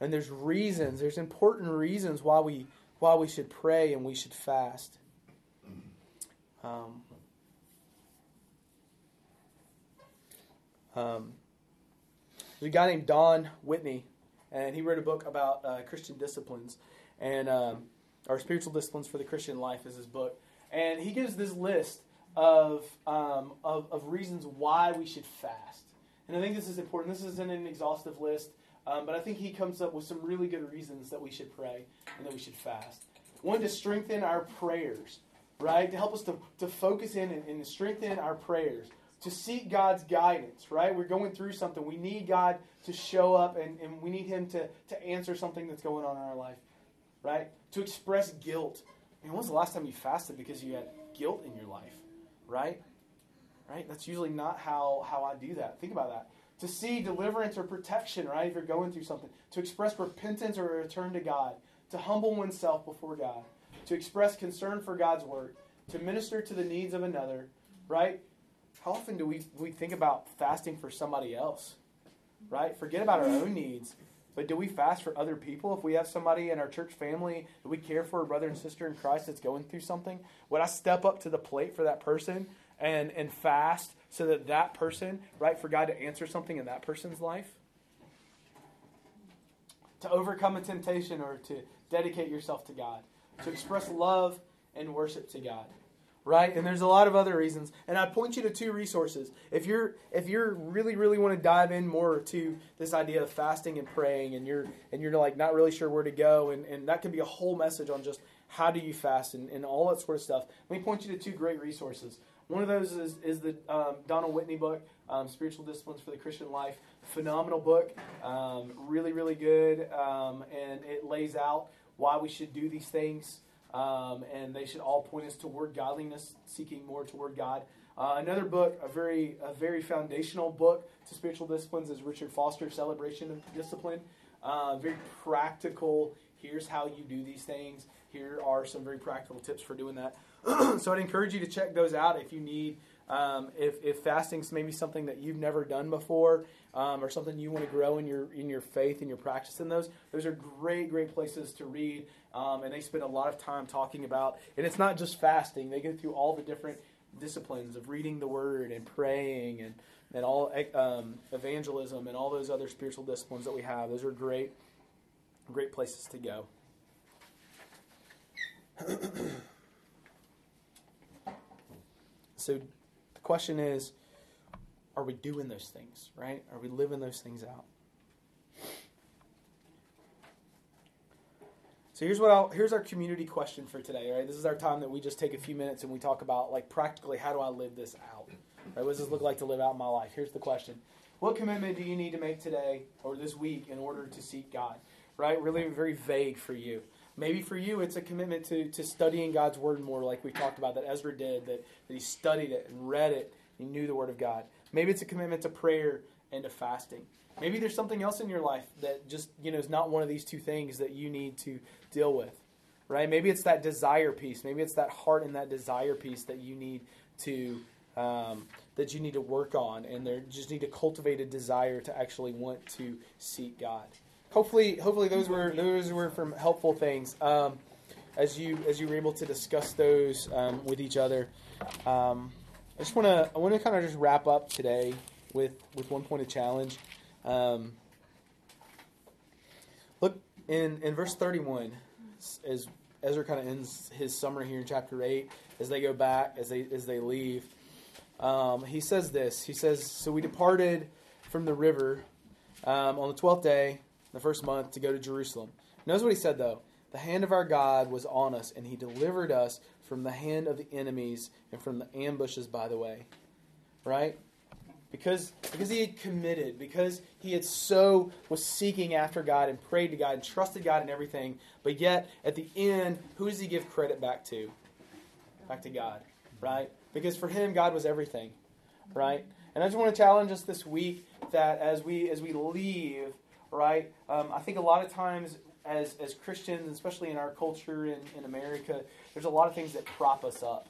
And there's reasons, there's important reasons why we why we should pray and we should fast. Um, um, there's a guy named Don Whitney, and he wrote a book about uh, Christian disciplines and um, or spiritual disciplines for the Christian life is his book, and he gives this list of, um, of of reasons why we should fast. And I think this is important. This isn't an exhaustive list, um, but I think he comes up with some really good reasons that we should pray and that we should fast. One to strengthen our prayers right? To help us to, to focus in and, and strengthen our prayers, to seek God's guidance, right? We're going through something. We need God to show up and, and we need Him to, to answer something that's going on in our life, right? To express guilt. I mean, when was the last time you fasted because you had guilt in your life, right? Right? That's usually not how, how I do that. Think about that. To see deliverance or protection, right? If you're going through something. To express repentance or return to God. To humble oneself before God to express concern for God's work, to minister to the needs of another, right? How often do we, we think about fasting for somebody else, right? Forget about our own needs. But do we fast for other people? If we have somebody in our church family that we care for, a brother and sister in Christ that's going through something, would I step up to the plate for that person and, and fast so that that person, right, for God to answer something in that person's life? To overcome a temptation or to dedicate yourself to God to express love and worship to God. Right? And there's a lot of other reasons. And I point you to two resources. If you're if you're really, really want to dive in more to this idea of fasting and praying and you're and you're like not really sure where to go, and, and that could be a whole message on just how do you fast and, and all that sort of stuff. Let me point you to two great resources. One of those is, is the um, Donald Whitney book, um, Spiritual Disciplines for the Christian Life. Phenomenal book, um, really, really good, um, and it lays out why we should do these things um, and they should all point us toward godliness, seeking more toward God. Uh, another book, a very a very foundational book to spiritual disciplines, is Richard Foster's Celebration of Discipline. Uh, very practical. Here's how you do these things. Here are some very practical tips for doing that. so I'd encourage you to check those out if you need. Um, if, if fasting's maybe something that you've never done before, um, or something you want to grow in your in your faith and your practice in those, those are great great places to read. Um, and they spend a lot of time talking about. And it's not just fasting; they go through all the different disciplines of reading the Word and praying and and all um, evangelism and all those other spiritual disciplines that we have. Those are great great places to go. so the question is are we doing those things, right? Are we living those things out? So here's what I'll, here's our community question for today, right? This is our time that we just take a few minutes and we talk about like practically how do I live this out? Right? What does this look like to live out my life? Here's the question. What commitment do you need to make today or this week in order to seek God? Right? Really very vague for you. Maybe for you, it's a commitment to, to studying God's Word more, like we talked about that Ezra did, that, that he studied it and read it, he knew the Word of God. Maybe it's a commitment to prayer and to fasting. Maybe there's something else in your life that just, you know, is not one of these two things that you need to deal with. Right? Maybe it's that desire piece. Maybe it's that heart and that desire piece that you need to um, that you need to work on, and there just need to cultivate a desire to actually want to seek God hopefully, hopefully those were those were from helpful things. Um, as you as you were able to discuss those um, with each other, um, I just want to I want to kind of just wrap up today with with one point of challenge. Um, look in in verse thirty one, as Ezra kind of ends his summary here in chapter eight, as they go back as they as they leave. Um, he says this. He says, "So we departed from the river um, on the twelfth day." The first month to go to Jerusalem. Notice what he said though. The hand of our God was on us, and he delivered us from the hand of the enemies and from the ambushes by the way. Right? Because, because he had committed, because he had so was seeking after God and prayed to God and trusted God in everything, but yet at the end, who does he give credit back to? Back to God, right? Because for him, God was everything, right? And I just want to challenge us this week that as we as we leave right? Um, I think a lot of times as, as Christians, especially in our culture in, in America, there's a lot of things that prop us up,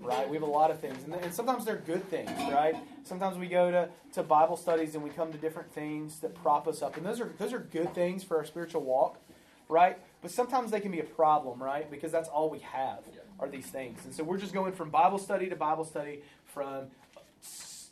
right? We have a lot of things. And, and sometimes they're good things, right? Sometimes we go to, to Bible studies and we come to different things that prop us up. And those are, those are good things for our spiritual walk, right? But sometimes they can be a problem, right? Because that's all we have are these things. And so we're just going from Bible study to Bible study, from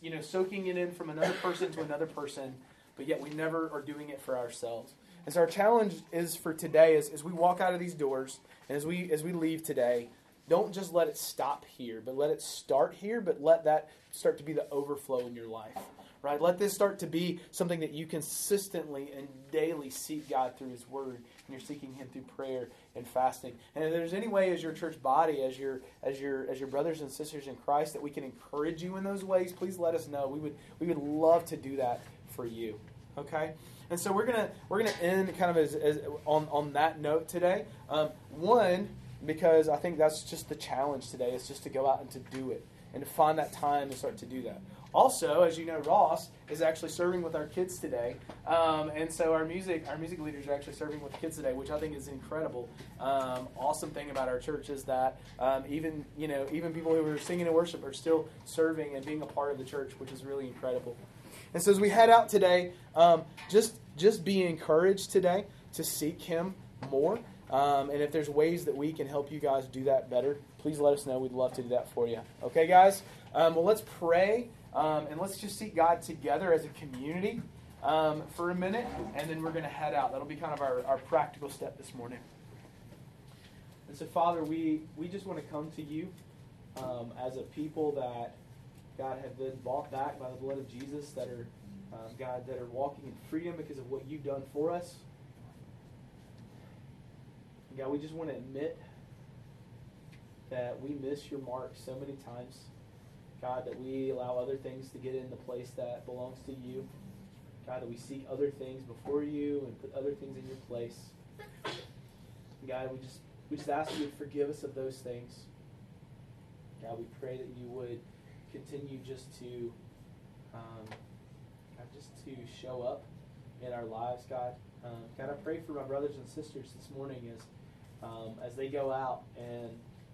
you know, soaking it in from another person to another person but yet we never are doing it for ourselves. And so our challenge is for today is as we walk out of these doors and as we as we leave today, don't just let it stop here, but let it start here, but let that start to be the overflow in your life. Right? Let this start to be something that you consistently and daily seek God through His Word, and you're seeking Him through prayer and fasting. And if there's any way, as your church body, as your as your as your brothers and sisters in Christ, that we can encourage you in those ways, please let us know. We would we would love to do that for you. Okay, and so we're gonna we're gonna end kind of as, as on on that note today. Um, one because I think that's just the challenge today is just to go out and to do it and to find that time to start to do that. Also, as you know, Ross is actually serving with our kids today, um, and so our music our music leaders are actually serving with kids today, which I think is incredible. Um, awesome thing about our church is that um, even you know even people who are singing and worship are still serving and being a part of the church, which is really incredible. And so as we head out today, um, just just be encouraged today to seek Him more. Um, and if there's ways that we can help you guys do that better, please let us know. We'd love to do that for you. Okay, guys? Um, well, let's pray um, and let's just seek God together as a community um, for a minute, and then we're going to head out. That'll be kind of our, our practical step this morning. And so, Father, we, we just want to come to you um, as a people that God, have been bought back by the blood of Jesus, that are, um, God, that are walking in freedom because of what you've done for us. And God, we just want to admit that we miss your mark so many times. God, that we allow other things to get in the place that belongs to you. God, that we seek other things before you and put other things in your place. God, we just We just ask you to forgive us of those things. God, we pray that you would continue just to, um, just to show up in our lives, God. Um, God, I pray for my brothers and sisters this morning as um, as they go out and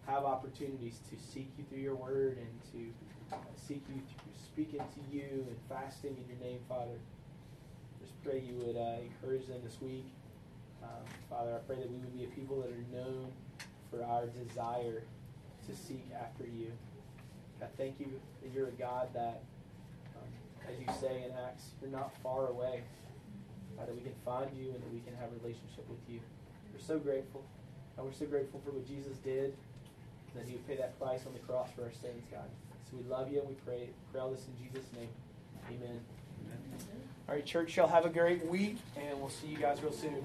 have opportunities to seek you through your word and to seek you through speaking to you and fasting in your name, Father. Just pray you would uh, encourage them this week. Um, Father, I pray that we would be a people that are known for our desire to seek after you. God, thank you that you're a God that, um, as you say in Acts, you're not far away. God, that we can find you and that we can have a relationship with you. We're so grateful. And we're so grateful for what Jesus did, that he would pay that price on the cross for our sins, God. So we love you and we pray, pray all this in Jesus' name. Amen. Amen. All right, church, y'all have a great week, and we'll see you guys real soon.